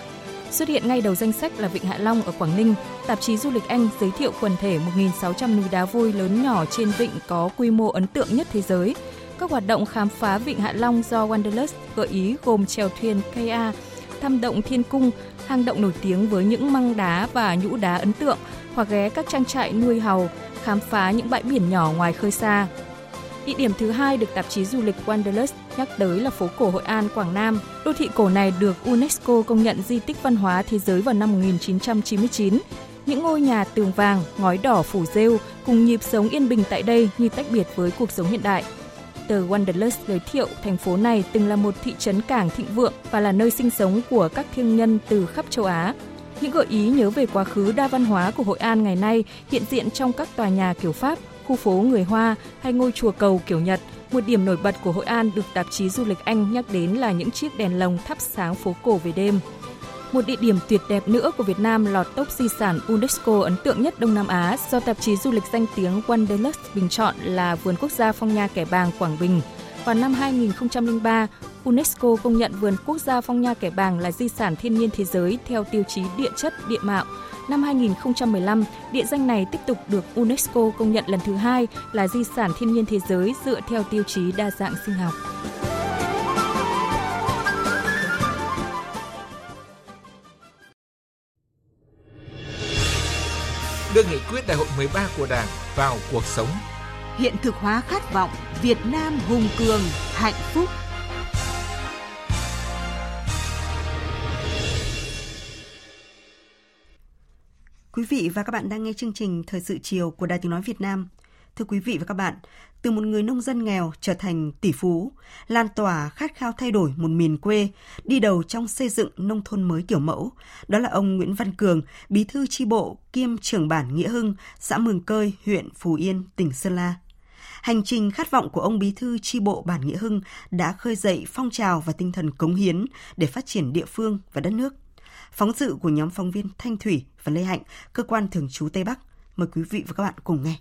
Xuất hiện ngay đầu danh sách là Vịnh Hạ Long ở Quảng Ninh, tạp chí du lịch Anh giới thiệu quần thể 1.600 núi đá vôi lớn nhỏ trên vịnh có quy mô ấn tượng nhất thế giới – các hoạt động khám phá Vịnh Hạ Long do Wanderlust gợi ý gồm chèo thuyền KA, thăm động Thiên Cung, hang động nổi tiếng với những măng đá và nhũ đá ấn tượng, hoặc ghé các trang trại nuôi hàu, khám phá những bãi biển nhỏ ngoài khơi xa. Địa điểm thứ hai được tạp chí du lịch Wanderlust nhắc tới là phố cổ Hội An, Quảng Nam. Đô thị cổ này được UNESCO công nhận di tích văn hóa thế giới vào năm 1999. Những ngôi nhà tường vàng, ngói đỏ phủ rêu cùng nhịp sống yên bình tại đây như tách biệt với cuộc sống hiện đại tờ Wanderlust giới thiệu thành phố này từng là một thị trấn cảng thịnh vượng và là nơi sinh sống của các thương nhân từ khắp châu Á. Những gợi ý nhớ về quá khứ đa văn hóa của Hội An ngày nay hiện diện trong các tòa nhà kiểu Pháp, khu phố người Hoa hay ngôi chùa cầu kiểu Nhật. Một điểm nổi bật của Hội An được tạp chí du lịch Anh nhắc đến là những chiếc đèn lồng thắp sáng phố cổ về đêm. Một địa điểm tuyệt đẹp nữa của Việt Nam lọt top di sản UNESCO ấn tượng nhất Đông Nam Á do tạp chí du lịch danh tiếng Wanderlust bình chọn là Vườn Quốc gia Phong Nha Kẻ Bàng, Quảng Bình. Vào năm 2003, UNESCO công nhận Vườn Quốc gia Phong Nha Kẻ Bàng là di sản thiên nhiên thế giới theo tiêu chí địa chất, địa mạo. Năm 2015, địa danh này tiếp tục được UNESCO công nhận lần thứ hai là di sản thiên nhiên thế giới dựa theo tiêu chí đa dạng sinh học. Quyết đại hội 13 của Đảng vào cuộc sống. Hiện thực hóa khát vọng Việt Nam hùng cường, hạnh phúc. Quý vị và các bạn đang nghe chương trình Thời sự chiều của Đài Tiếng Nói Việt Nam. Thưa quý vị và các bạn, từ một người nông dân nghèo trở thành tỷ phú, lan tỏa khát khao thay đổi một miền quê, đi đầu trong xây dựng nông thôn mới kiểu mẫu. Đó là ông Nguyễn Văn Cường, bí thư tri bộ kiêm trưởng bản Nghĩa Hưng, xã Mường Cơi, huyện Phú Yên, tỉnh Sơn La. Hành trình khát vọng của ông bí thư tri bộ bản Nghĩa Hưng đã khơi dậy phong trào và tinh thần cống hiến để phát triển địa phương và đất nước. Phóng sự của nhóm phóng viên Thanh Thủy và Lê Hạnh, cơ quan thường trú Tây Bắc. Mời quý vị và các bạn cùng nghe.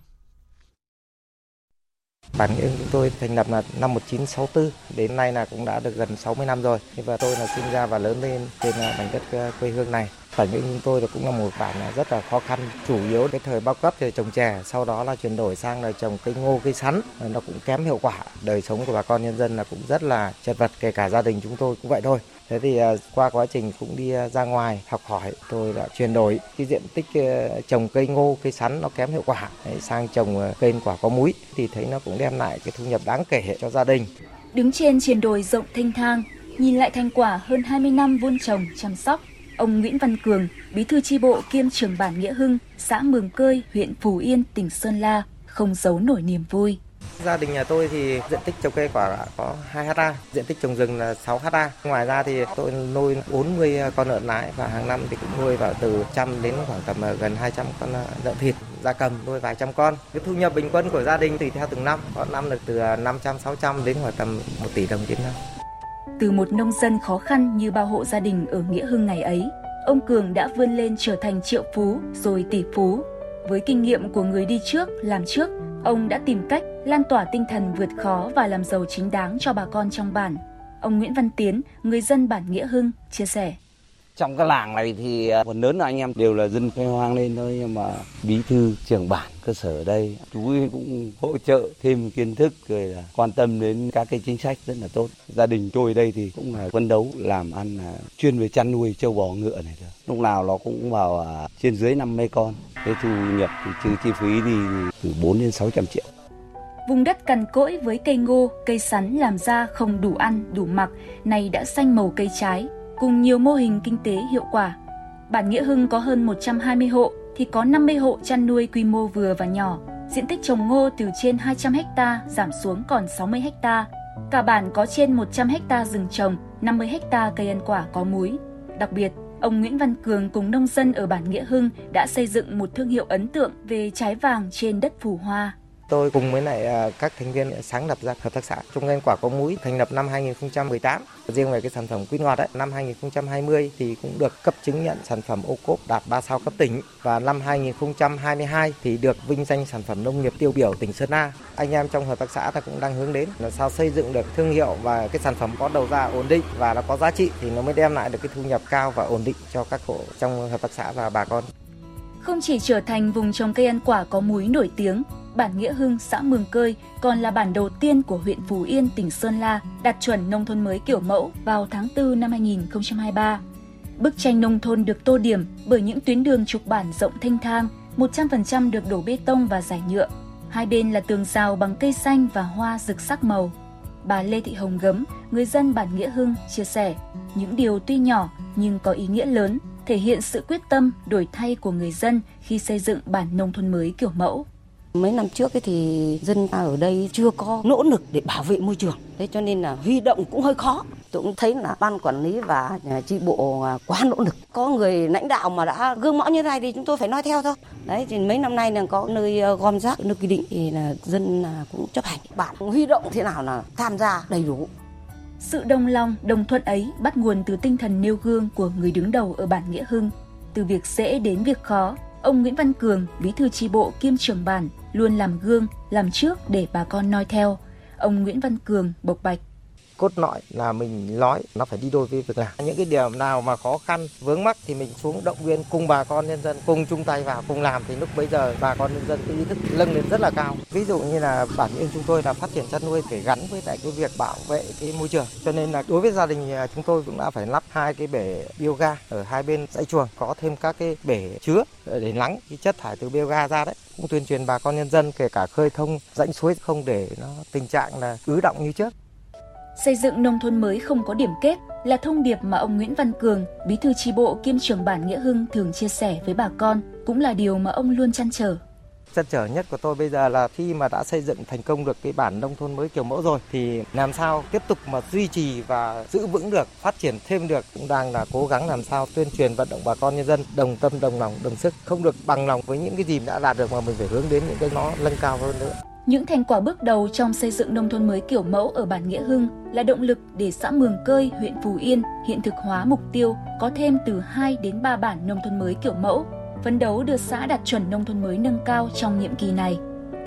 Bản Nghĩa chúng tôi thành lập là năm 1964, đến nay là cũng đã được gần 60 năm rồi. Và tôi là sinh ra và lớn lên trên à, mảnh đất à, quê hương này. Bản thân chúng tôi cũng là một bản rất là khó khăn, chủ yếu cái thời bao cấp thì trồng chè, sau đó là chuyển đổi sang là trồng cây ngô, cây sắn, nó cũng kém hiệu quả. Đời sống của bà con nhân dân là cũng rất là chật vật, kể cả gia đình chúng tôi cũng vậy thôi. Thế thì à, qua quá trình cũng đi à, ra ngoài học hỏi, tôi đã chuyển đổi cái diện tích à, trồng cây ngô, cây sắn nó kém hiệu quả sang trồng cây quả có múi thì thấy nó cũng đem lại cái thu nhập đáng kể cho gia đình. Đứng trên chuyển đồi rộng thanh thang, nhìn lại thành quả hơn 20 năm vun trồng chăm sóc, ông Nguyễn Văn Cường, bí thư tri bộ kiêm trưởng bản Nghĩa Hưng, xã Mường Cơi, huyện Phú Yên, tỉnh Sơn La, không giấu nổi niềm vui. Gia đình nhà tôi thì diện tích trồng cây quả có 2 ha, diện tích trồng rừng là 6 ha. Ngoài ra thì tôi nuôi 40 con lợn nái và hàng năm thì cũng nuôi vào từ trăm đến khoảng tầm gần 200 con lợn thịt. Gia cầm nuôi vài trăm con. Cái thu nhập bình quân của gia đình tùy theo từng năm, có năm được từ 500 600 đến khoảng tầm 1 tỷ đồng trên năm. Từ một nông dân khó khăn như bao hộ gia đình ở Nghĩa Hưng ngày ấy, ông Cường đã vươn lên trở thành triệu phú rồi tỷ phú. Với kinh nghiệm của người đi trước, làm trước, Ông đã tìm cách lan tỏa tinh thần vượt khó và làm giàu chính đáng cho bà con trong bản. Ông Nguyễn Văn Tiến, người dân bản Nghĩa Hưng, chia sẻ. Trong cái làng này thì à, phần lớn là anh em đều là dân khai hoang lên thôi nhưng mà bí thư trưởng bản cơ sở ở đây chú ấy cũng hỗ trợ thêm kiến thức rồi là quan tâm đến các cái chính sách rất là tốt. Gia đình tôi ở đây thì cũng là phấn đấu làm ăn là chuyên về chăn nuôi châu bò ngựa này thôi. Lúc nào nó cũng vào à, trên dưới 50 con. Cái thu nhập thì trừ chi phí thì từ 4 đến 600 triệu. Vùng đất cằn cỗi với cây ngô, cây sắn làm ra không đủ ăn, đủ mặc, nay đã xanh màu cây trái, cùng nhiều mô hình kinh tế hiệu quả. Bản Nghĩa Hưng có hơn 120 hộ, thì có 50 hộ chăn nuôi quy mô vừa và nhỏ. Diện tích trồng ngô từ trên 200 ha giảm xuống còn 60 ha. Cả bản có trên 100 ha rừng trồng, 50 ha cây ăn quả có múi. Đặc biệt, ông Nguyễn Văn Cường cùng nông dân ở bản Nghĩa Hưng đã xây dựng một thương hiệu ấn tượng về trái vàng trên đất phù hoa. Tôi cùng với lại à, các thành viên sáng lập ra hợp tác xã Trung Nguyên Quả có múi thành lập năm 2018. Riêng về cái sản phẩm quýt ngọt ấy, năm 2020 thì cũng được cấp chứng nhận sản phẩm ô cốp đạt 3 sao cấp tỉnh và năm 2022 thì được vinh danh sản phẩm nông nghiệp tiêu biểu tỉnh Sơn La. Anh em trong hợp tác xã ta cũng đang hướng đến là sao xây dựng được thương hiệu và cái sản phẩm có đầu ra ổn định và nó có giá trị thì nó mới đem lại được cái thu nhập cao và ổn định cho các hộ trong hợp tác xã và bà con. Không chỉ trở thành vùng trồng cây ăn quả có múi nổi tiếng, bản Nghĩa Hưng, xã Mường Cơi còn là bản đầu tiên của huyện Phú Yên, tỉnh Sơn La đạt chuẩn nông thôn mới kiểu mẫu vào tháng 4 năm 2023. Bức tranh nông thôn được tô điểm bởi những tuyến đường trục bản rộng thanh thang, 100% được đổ bê tông và giải nhựa. Hai bên là tường rào bằng cây xanh và hoa rực sắc màu. Bà Lê Thị Hồng Gấm, người dân bản Nghĩa Hưng, chia sẻ, những điều tuy nhỏ nhưng có ý nghĩa lớn, thể hiện sự quyết tâm đổi thay của người dân khi xây dựng bản nông thôn mới kiểu mẫu. Mấy năm trước ấy thì dân ta ở đây chưa có nỗ lực để bảo vệ môi trường. Thế cho nên là huy động cũng hơi khó. Tôi cũng thấy là ban quản lý và chi bộ à, quá nỗ lực. Có người lãnh đạo mà đã gương mẫu như này thì chúng tôi phải nói theo thôi. Đấy thì mấy năm nay là có nơi à, gom rác, nơi quy định thì là dân à, cũng chấp hành. Bạn huy động thế nào là tham gia đầy đủ. Sự đồng lòng, đồng thuận ấy bắt nguồn từ tinh thần nêu gương của người đứng đầu ở bản Nghĩa Hưng. Từ việc dễ đến việc khó, ông Nguyễn Văn Cường, bí thư tri bộ kiêm trưởng bản, luôn làm gương, làm trước để bà con noi theo. Ông Nguyễn Văn Cường bộc bạch cốt lõi là mình nói, nó phải đi đôi với việc làm. Những cái điểm nào mà khó khăn, vướng mắc thì mình xuống động viên cùng bà con nhân dân, cùng chung tay vào, cùng làm. Thì lúc bây giờ bà con nhân dân cái ý thức nâng lên rất là cao. Ví dụ như là bản thân chúng tôi là phát triển chăn nuôi phải gắn với lại cái việc bảo vệ cái môi trường. Cho nên là đối với gia đình à, chúng tôi cũng đã phải lắp hai cái bể bioga ở hai bên dãy chuồng, có thêm các cái bể chứa để lắng cái chất thải từ bioga ra đấy. Cũng tuyên truyền bà con nhân dân, kể cả khơi thông, rãnh suối không để nó tình trạng là ứ động như trước. Xây dựng nông thôn mới không có điểm kết là thông điệp mà ông Nguyễn Văn Cường, bí thư tri bộ kiêm trưởng bản Nghĩa Hưng thường chia sẻ với bà con, cũng là điều mà ông luôn chăn trở. Chăn trở nhất của tôi bây giờ là khi mà đã xây dựng thành công được cái bản nông thôn mới kiểu mẫu rồi thì làm sao tiếp tục mà duy trì và giữ vững được, phát triển thêm được cũng đang là cố gắng làm sao tuyên truyền vận động bà con nhân dân đồng tâm đồng lòng đồng sức không được bằng lòng với những cái gì đã đạt được mà mình phải hướng đến những cái nó nâng cao hơn nữa. Những thành quả bước đầu trong xây dựng nông thôn mới kiểu mẫu ở bản Nghĩa Hưng là động lực để xã Mường Cơi, huyện Phú Yên hiện thực hóa mục tiêu có thêm từ 2 đến 3 bản nông thôn mới kiểu mẫu, phấn đấu đưa xã đạt chuẩn nông thôn mới nâng cao trong nhiệm kỳ này.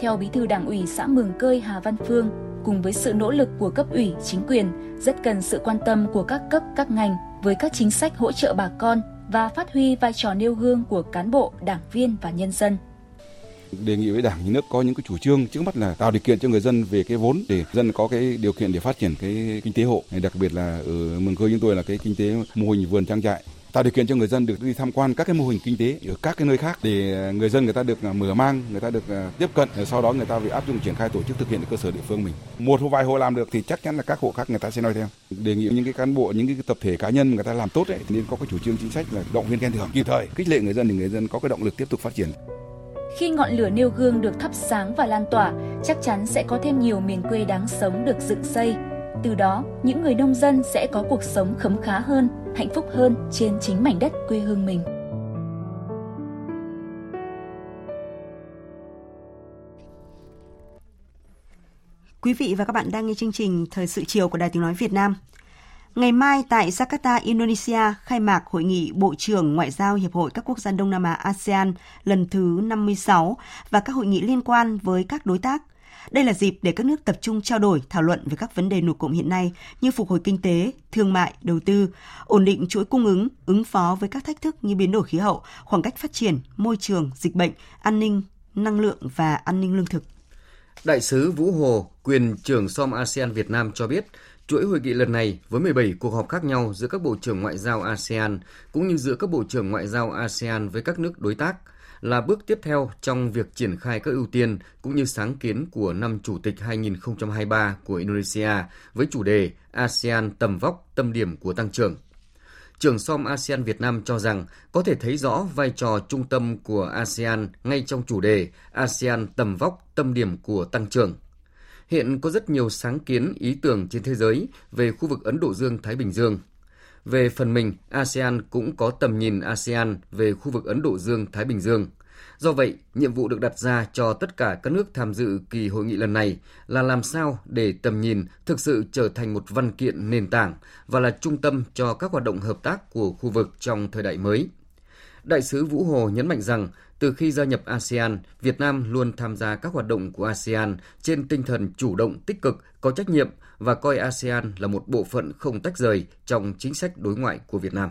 Theo Bí thư Đảng ủy xã Mường Cơi Hà Văn Phương, cùng với sự nỗ lực của cấp ủy, chính quyền, rất cần sự quan tâm của các cấp, các ngành với các chính sách hỗ trợ bà con và phát huy vai trò nêu gương của cán bộ, đảng viên và nhân dân đề nghị với đảng nhà nước có những cái chủ trương trước mắt là tạo điều kiện cho người dân về cái vốn để dân có cái điều kiện để phát triển cái kinh tế hộ đặc biệt là ở mường khơi chúng tôi là cái kinh tế mô hình vườn trang trại tạo điều kiện cho người dân được đi tham quan các cái mô hình kinh tế ở các cái nơi khác để người dân người ta được à, mở mang, người ta được à, tiếp cận, sau đó người ta phải áp dụng triển khai tổ chức thực hiện ở cơ sở địa phương mình. Một vài hộ làm được thì chắc chắn là các hộ khác người ta sẽ nói theo. Đề nghị những cái cán bộ, những cái tập thể cá nhân người ta làm tốt ấy, nên có cái chủ trương chính sách là động viên khen thưởng kịp thời, khích lệ người dân thì người dân có cái động lực tiếp tục phát triển. Khi ngọn lửa nêu gương được thắp sáng và lan tỏa, chắc chắn sẽ có thêm nhiều miền quê đáng sống được dựng xây. Từ đó, những người nông dân sẽ có cuộc sống khấm khá hơn, hạnh phúc hơn trên chính mảnh đất quê hương mình. Quý vị và các bạn đang nghe chương trình Thời sự chiều của Đài Tiếng Nói Việt Nam. Ngày mai tại Jakarta, Indonesia khai mạc Hội nghị Bộ trưởng Ngoại giao Hiệp hội các quốc gia Đông Nam Á ASEAN lần thứ 56 và các hội nghị liên quan với các đối tác. Đây là dịp để các nước tập trung trao đổi, thảo luận về các vấn đề nổi cộng hiện nay như phục hồi kinh tế, thương mại, đầu tư, ổn định chuỗi cung ứng, ứng phó với các thách thức như biến đổi khí hậu, khoảng cách phát triển, môi trường, dịch bệnh, an ninh, năng lượng và an ninh lương thực. Đại sứ Vũ Hồ, quyền trưởng SOM ASEAN Việt Nam cho biết, Chuỗi hội nghị lần này với 17 cuộc họp khác nhau giữa các bộ trưởng ngoại giao ASEAN cũng như giữa các bộ trưởng ngoại giao ASEAN với các nước đối tác là bước tiếp theo trong việc triển khai các ưu tiên cũng như sáng kiến của năm Chủ tịch 2023 của Indonesia với chủ đề ASEAN tầm vóc, tâm điểm của tăng trưởng. Trưởng som ASEAN Việt Nam cho rằng có thể thấy rõ vai trò trung tâm của ASEAN ngay trong chủ đề ASEAN tầm vóc, tâm điểm của tăng trưởng. Hiện có rất nhiều sáng kiến ý tưởng trên thế giới về khu vực Ấn Độ Dương-Thái Bình Dương – về phần mình, ASEAN cũng có tầm nhìn ASEAN về khu vực Ấn Độ Dương-Thái Bình Dương. Do vậy, nhiệm vụ được đặt ra cho tất cả các nước tham dự kỳ hội nghị lần này là làm sao để tầm nhìn thực sự trở thành một văn kiện nền tảng và là trung tâm cho các hoạt động hợp tác của khu vực trong thời đại mới. Đại sứ Vũ Hồ nhấn mạnh rằng từ khi gia nhập ASEAN, Việt Nam luôn tham gia các hoạt động của ASEAN trên tinh thần chủ động tích cực, có trách nhiệm và coi ASEAN là một bộ phận không tách rời trong chính sách đối ngoại của Việt Nam.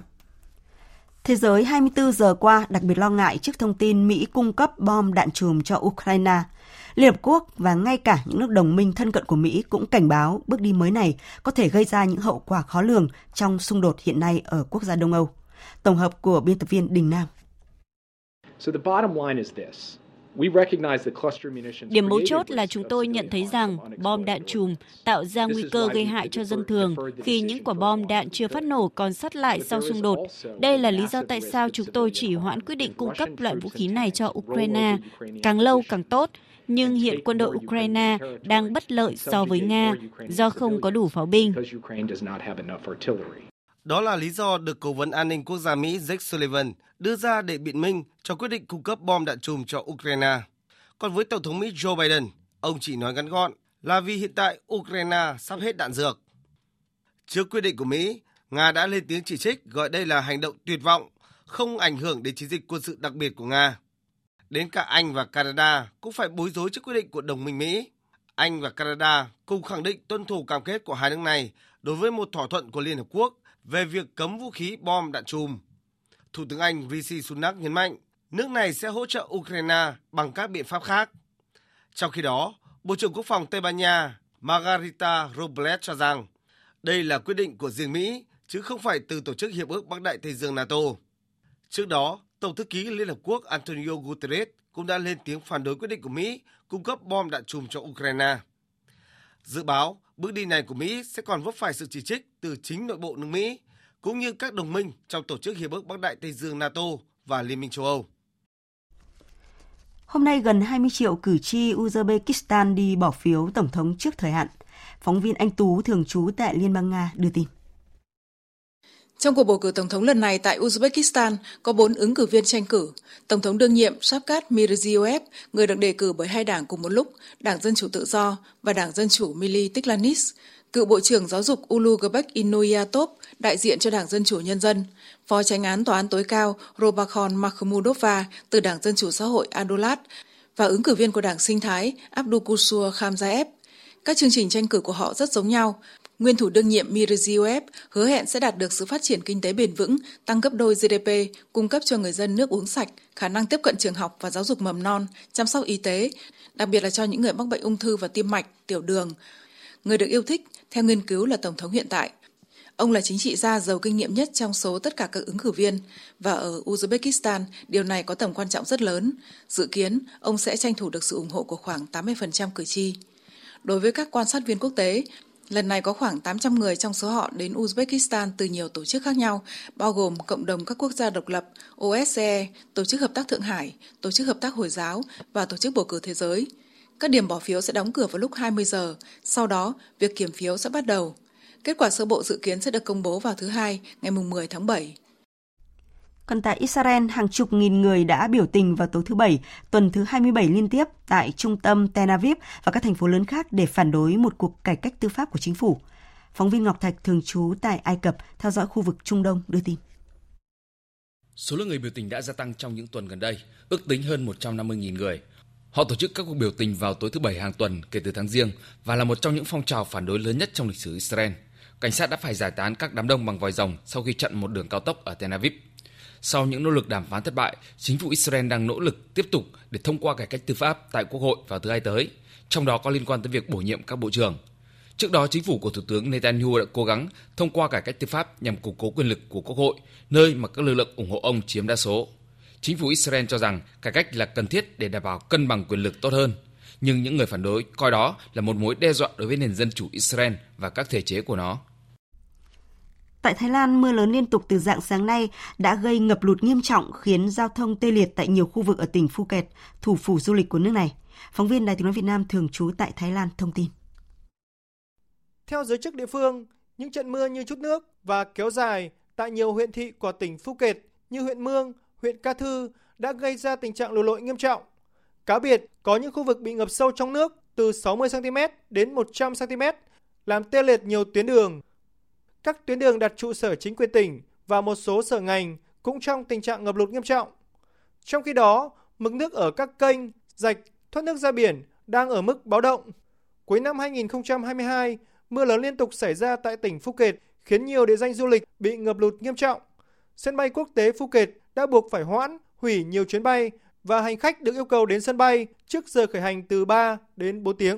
Thế giới 24 giờ qua đặc biệt lo ngại trước thông tin Mỹ cung cấp bom đạn trùm cho Ukraine. Liên Hợp Quốc và ngay cả những nước đồng minh thân cận của Mỹ cũng cảnh báo bước đi mới này có thể gây ra những hậu quả khó lường trong xung đột hiện nay ở quốc gia Đông Âu. Tổng hợp của biên tập viên Đình Nam. Điểm mấu chốt là chúng tôi nhận thấy rằng bom đạn chùm tạo ra nguy cơ gây hại cho dân thường khi những quả bom đạn chưa phát nổ còn sắt lại sau xung đột. Đây là lý do tại sao chúng tôi chỉ hoãn quyết định cung cấp loại vũ khí này cho Ukraine. Càng lâu càng tốt, nhưng hiện quân đội Ukraine đang bất lợi so với Nga do không có đủ pháo binh. Đó là lý do được Cố vấn An ninh Quốc gia Mỹ Jake Sullivan đưa ra để biện minh cho quyết định cung cấp bom đạn chùm cho Ukraine. Còn với Tổng thống Mỹ Joe Biden, ông chỉ nói ngắn gọn là vì hiện tại Ukraine sắp hết đạn dược. Trước quyết định của Mỹ, Nga đã lên tiếng chỉ trích gọi đây là hành động tuyệt vọng, không ảnh hưởng đến chiến dịch quân sự đặc biệt của Nga. Đến cả Anh và Canada cũng phải bối rối trước quyết định của đồng minh Mỹ. Anh và Canada cùng khẳng định tuân thủ cam kết của hai nước này đối với một thỏa thuận của Liên Hợp Quốc về việc cấm vũ khí bom đạn chùm. Thủ tướng Anh Rishi Sunak nhấn mạnh nước này sẽ hỗ trợ Ukraine bằng các biện pháp khác. Trong khi đó, Bộ trưởng Quốc phòng Tây Ban Nha Margarita Robles cho rằng đây là quyết định của riêng Mỹ chứ không phải từ Tổ chức Hiệp ước Bắc Đại Tây Dương NATO. Trước đó, Tổng thư ký Liên Hợp Quốc Antonio Guterres cũng đã lên tiếng phản đối quyết định của Mỹ cung cấp bom đạn chùm cho Ukraine. Dự báo, bước đi này của Mỹ sẽ còn vấp phải sự chỉ trích từ chính nội bộ nước Mỹ, cũng như các đồng minh trong Tổ chức Hiệp ước Bắc Đại Tây Dương NATO và Liên minh châu Âu. Hôm nay gần 20 triệu cử tri Uzbekistan đi bỏ phiếu tổng thống trước thời hạn. Phóng viên Anh Tú thường trú tại Liên bang Nga đưa tin. Trong cuộc bầu cử tổng thống lần này tại Uzbekistan có bốn ứng cử viên tranh cử. Tổng thống đương nhiệm Shavkat Mirziyoyev, người được đề cử bởi hai đảng cùng một lúc, Đảng Dân Chủ Tự Do và Đảng Dân Chủ Mili Tiklanis, cựu Bộ trưởng Giáo dục Ulugbek Inoyatov, đại diện cho Đảng Dân Chủ Nhân dân, Phó Tránh án Tòa án tối cao Robakhon Makhmudova từ Đảng Dân Chủ Xã hội Adolat và ứng cử viên của Đảng Sinh Thái Abdukusur Khamzaev. Các chương trình tranh cử của họ rất giống nhau, Nguyên thủ đương nhiệm Mirziyoyev hứa hẹn sẽ đạt được sự phát triển kinh tế bền vững, tăng gấp đôi GDP, cung cấp cho người dân nước uống sạch, khả năng tiếp cận trường học và giáo dục mầm non, chăm sóc y tế, đặc biệt là cho những người mắc bệnh ung thư và tim mạch, tiểu đường. Người được yêu thích, theo nghiên cứu là Tổng thống hiện tại. Ông là chính trị gia giàu kinh nghiệm nhất trong số tất cả các ứng cử viên và ở Uzbekistan, điều này có tầm quan trọng rất lớn. Dự kiến, ông sẽ tranh thủ được sự ủng hộ của khoảng 80% cử tri. Đối với các quan sát viên quốc tế, Lần này có khoảng 800 người trong số họ đến Uzbekistan từ nhiều tổ chức khác nhau, bao gồm Cộng đồng các quốc gia độc lập, OSCE, Tổ chức Hợp tác Thượng Hải, Tổ chức Hợp tác Hồi giáo và Tổ chức Bầu cử Thế giới. Các điểm bỏ phiếu sẽ đóng cửa vào lúc 20 giờ, sau đó việc kiểm phiếu sẽ bắt đầu. Kết quả sơ bộ dự kiến sẽ được công bố vào thứ Hai, ngày 10 tháng 7. Còn tại Israel, hàng chục nghìn người đã biểu tình vào tối thứ Bảy, tuần thứ 27 liên tiếp tại trung tâm Tel Aviv và các thành phố lớn khác để phản đối một cuộc cải cách tư pháp của chính phủ. Phóng viên Ngọc Thạch thường trú tại Ai Cập theo dõi khu vực Trung Đông đưa tin. Số lượng người biểu tình đã gia tăng trong những tuần gần đây, ước tính hơn 150.000 người. Họ tổ chức các cuộc biểu tình vào tối thứ Bảy hàng tuần kể từ tháng riêng và là một trong những phong trào phản đối lớn nhất trong lịch sử Israel. Cảnh sát đã phải giải tán các đám đông bằng vòi rồng sau khi chặn một đường cao tốc ở Tel Aviv. Sau những nỗ lực đàm phán thất bại, chính phủ Israel đang nỗ lực tiếp tục để thông qua cải cách tư pháp tại Quốc hội vào thứ hai tới, trong đó có liên quan tới việc bổ nhiệm các bộ trưởng. Trước đó, chính phủ của Thủ tướng Netanyahu đã cố gắng thông qua cải cách tư pháp nhằm củng cố quyền lực của Quốc hội, nơi mà các lực lượng ủng hộ ông chiếm đa số. Chính phủ Israel cho rằng cải cách là cần thiết để đảm bảo cân bằng quyền lực tốt hơn. Nhưng những người phản đối coi đó là một mối đe dọa đối với nền dân chủ Israel và các thể chế của nó. Tại Thái Lan, mưa lớn liên tục từ dạng sáng nay đã gây ngập lụt nghiêm trọng khiến giao thông tê liệt tại nhiều khu vực ở tỉnh Phuket, thủ phủ du lịch của nước này. Phóng viên Đài tiếng nói Việt Nam thường trú tại Thái Lan thông tin. Theo giới chức địa phương, những trận mưa như chút nước và kéo dài tại nhiều huyện thị của tỉnh Phuket như huyện Mương, huyện Ca Thư đã gây ra tình trạng lụt lội nghiêm trọng. Cá biệt, có những khu vực bị ngập sâu trong nước từ 60cm đến 100cm, làm tê liệt nhiều tuyến đường. Các tuyến đường đặt trụ sở chính quyền tỉnh và một số sở ngành cũng trong tình trạng ngập lụt nghiêm trọng. Trong khi đó, mực nước ở các kênh, rạch, thoát nước ra biển đang ở mức báo động. Cuối năm 2022, mưa lớn liên tục xảy ra tại tỉnh Phuket khiến nhiều địa danh du lịch bị ngập lụt nghiêm trọng. Sân bay quốc tế Phuket đã buộc phải hoãn, hủy nhiều chuyến bay và hành khách được yêu cầu đến sân bay trước giờ khởi hành từ 3 đến 4 tiếng.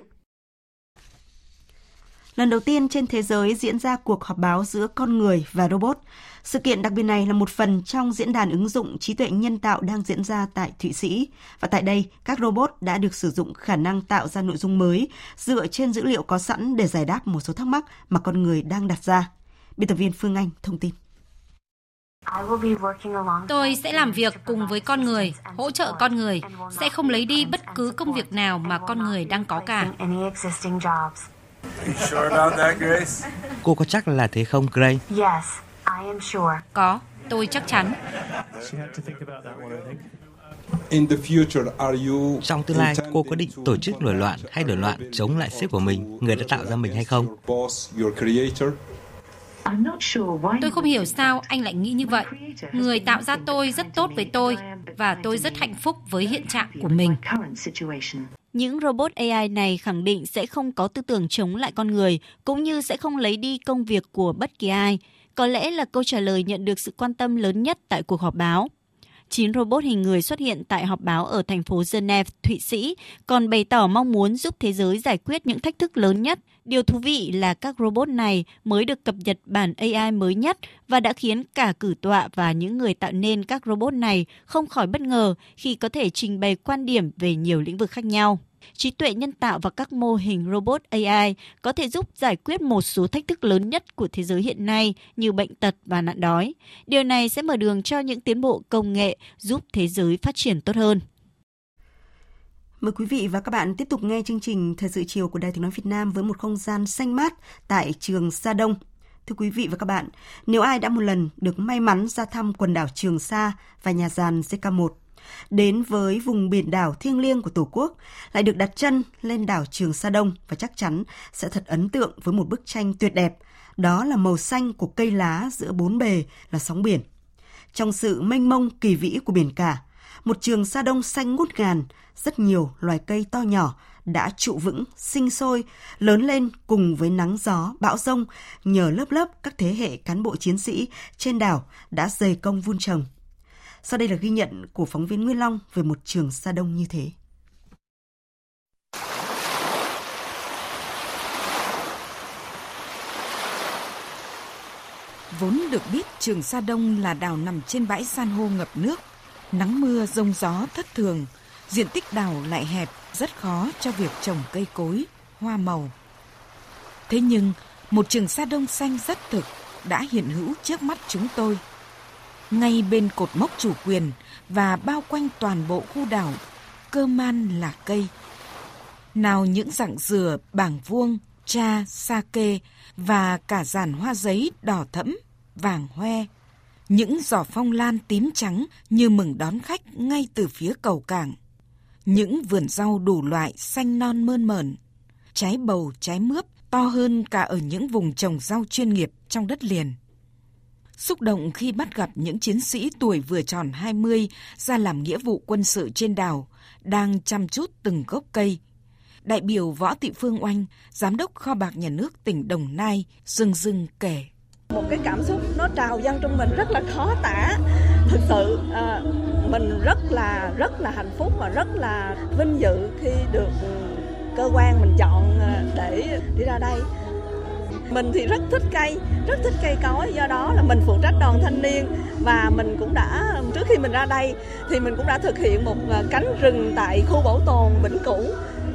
Lần đầu tiên trên thế giới diễn ra cuộc họp báo giữa con người và robot. Sự kiện đặc biệt này là một phần trong diễn đàn ứng dụng trí tuệ nhân tạo đang diễn ra tại Thụy Sĩ. Và tại đây, các robot đã được sử dụng khả năng tạo ra nội dung mới dựa trên dữ liệu có sẵn để giải đáp một số thắc mắc mà con người đang đặt ra. Biên tập viên Phương Anh thông tin. Tôi sẽ làm việc cùng với con người, hỗ trợ con người, sẽ không lấy đi bất cứ công việc nào mà con người đang có cả. Cô có chắc là thế không, Gray? Có, tôi chắc chắn. Trong tương lai, cô có định tổ chức nổi loạn hay nổi loạn chống lại sếp của mình, người đã tạo ra mình hay không? Tôi không hiểu sao anh lại nghĩ như vậy. Người tạo ra tôi rất tốt với tôi và tôi rất hạnh phúc với hiện trạng của mình. Những robot AI này khẳng định sẽ không có tư tưởng chống lại con người, cũng như sẽ không lấy đi công việc của bất kỳ ai. Có lẽ là câu trả lời nhận được sự quan tâm lớn nhất tại cuộc họp báo. 9 robot hình người xuất hiện tại họp báo ở thành phố Geneva, Thụy Sĩ, còn bày tỏ mong muốn giúp thế giới giải quyết những thách thức lớn nhất. Điều thú vị là các robot này mới được cập nhật bản AI mới nhất và đã khiến cả cử tọa và những người tạo nên các robot này không khỏi bất ngờ khi có thể trình bày quan điểm về nhiều lĩnh vực khác nhau trí tuệ nhân tạo và các mô hình robot AI có thể giúp giải quyết một số thách thức lớn nhất của thế giới hiện nay như bệnh tật và nạn đói. Điều này sẽ mở đường cho những tiến bộ công nghệ giúp thế giới phát triển tốt hơn. Mời quý vị và các bạn tiếp tục nghe chương trình Thời sự chiều của Đài Tiếng Nói Việt Nam với một không gian xanh mát tại trường Sa Đông. Thưa quý vị và các bạn, nếu ai đã một lần được may mắn ra thăm quần đảo Trường Sa và nhà giàn JK1 đến với vùng biển đảo thiêng liêng của Tổ quốc, lại được đặt chân lên đảo Trường Sa Đông và chắc chắn sẽ thật ấn tượng với một bức tranh tuyệt đẹp. Đó là màu xanh của cây lá giữa bốn bề là sóng biển. Trong sự mênh mông kỳ vĩ của biển cả, một trường Sa Đông xanh ngút ngàn, rất nhiều loài cây to nhỏ đã trụ vững, sinh sôi, lớn lên cùng với nắng gió, bão rông nhờ lớp lớp các thế hệ cán bộ chiến sĩ trên đảo đã dày công vun trồng. Sau đây là ghi nhận của phóng viên Nguyên Long về một trường Sa Đông như thế. Vốn được biết trường Sa Đông là đảo nằm trên bãi san hô ngập nước, nắng mưa rông gió thất thường, diện tích đảo lại hẹp, rất khó cho việc trồng cây cối, hoa màu. Thế nhưng, một trường Sa Đông xanh rất thực đã hiện hữu trước mắt chúng tôi – ngay bên cột mốc chủ quyền và bao quanh toàn bộ khu đảo, cơ man là cây. Nào những dạng dừa, bảng vuông, cha, sake và cả giàn hoa giấy đỏ thẫm, vàng hoe. Những giỏ phong lan tím trắng như mừng đón khách ngay từ phía cầu cảng. Những vườn rau đủ loại xanh non mơn mởn. Trái bầu, trái mướp to hơn cả ở những vùng trồng rau chuyên nghiệp trong đất liền. Xúc động khi bắt gặp những chiến sĩ tuổi vừa tròn 20 ra làm nghĩa vụ quân sự trên đảo, đang chăm chút từng gốc cây. Đại biểu Võ Thị Phương Oanh, Giám đốc Kho bạc Nhà nước tỉnh Đồng Nai, dưng dưng kể. Một cái cảm xúc nó trào dâng trong mình rất là khó tả. Thực sự à, mình rất là rất là hạnh phúc và rất là vinh dự khi được ừ, cơ quan mình chọn à, để đi ra đây mình thì rất thích cây, rất thích cây cối, do đó là mình phụ trách đoàn thanh niên và mình cũng đã trước khi mình ra đây thì mình cũng đã thực hiện một à, cánh rừng tại khu bảo tồn Vĩnh Cửu.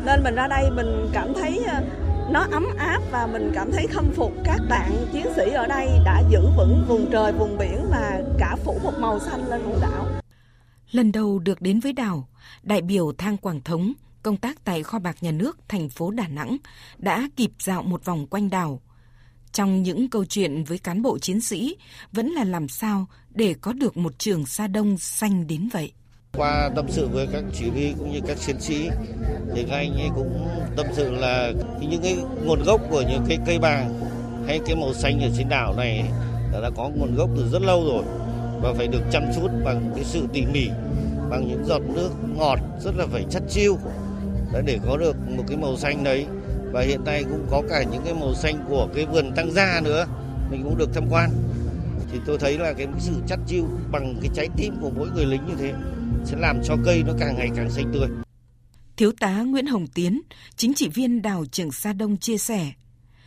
Nên mình ra đây mình cảm thấy à, nó ấm áp và mình cảm thấy khâm phục các bạn chiến sĩ ở đây đã giữ vững vùng trời vùng biển và cả phủ một màu xanh lên vùng đảo. Lần đầu được đến với đảo, đại biểu Thang Quảng Thống công tác tại kho bạc nhà nước thành phố Đà Nẵng đã kịp dạo một vòng quanh đảo. Trong những câu chuyện với cán bộ chiến sĩ, vẫn là làm sao để có được một trường Sa Đông xanh đến vậy. Qua tâm sự với các chỉ huy cũng như các chiến sĩ, thì các anh ấy cũng tâm sự là những cái nguồn gốc của những cái cây bàng hay cái màu xanh ở trên đảo này đã có nguồn gốc từ rất lâu rồi và phải được chăm chút bằng cái sự tỉ mỉ, bằng những giọt nước ngọt rất là phải chất chiêu để có được một cái màu xanh đấy. Và hiện nay cũng có cả những cái màu xanh của cái vườn tăng gia nữa. Mình cũng được tham quan. Thì tôi thấy là cái sự chắt chiu bằng cái trái tim của mỗi người lính như thế sẽ làm cho cây nó càng ngày càng xanh tươi. Thiếu tá Nguyễn Hồng Tiến, chính trị viên đảo Trường Sa Đông chia sẻ,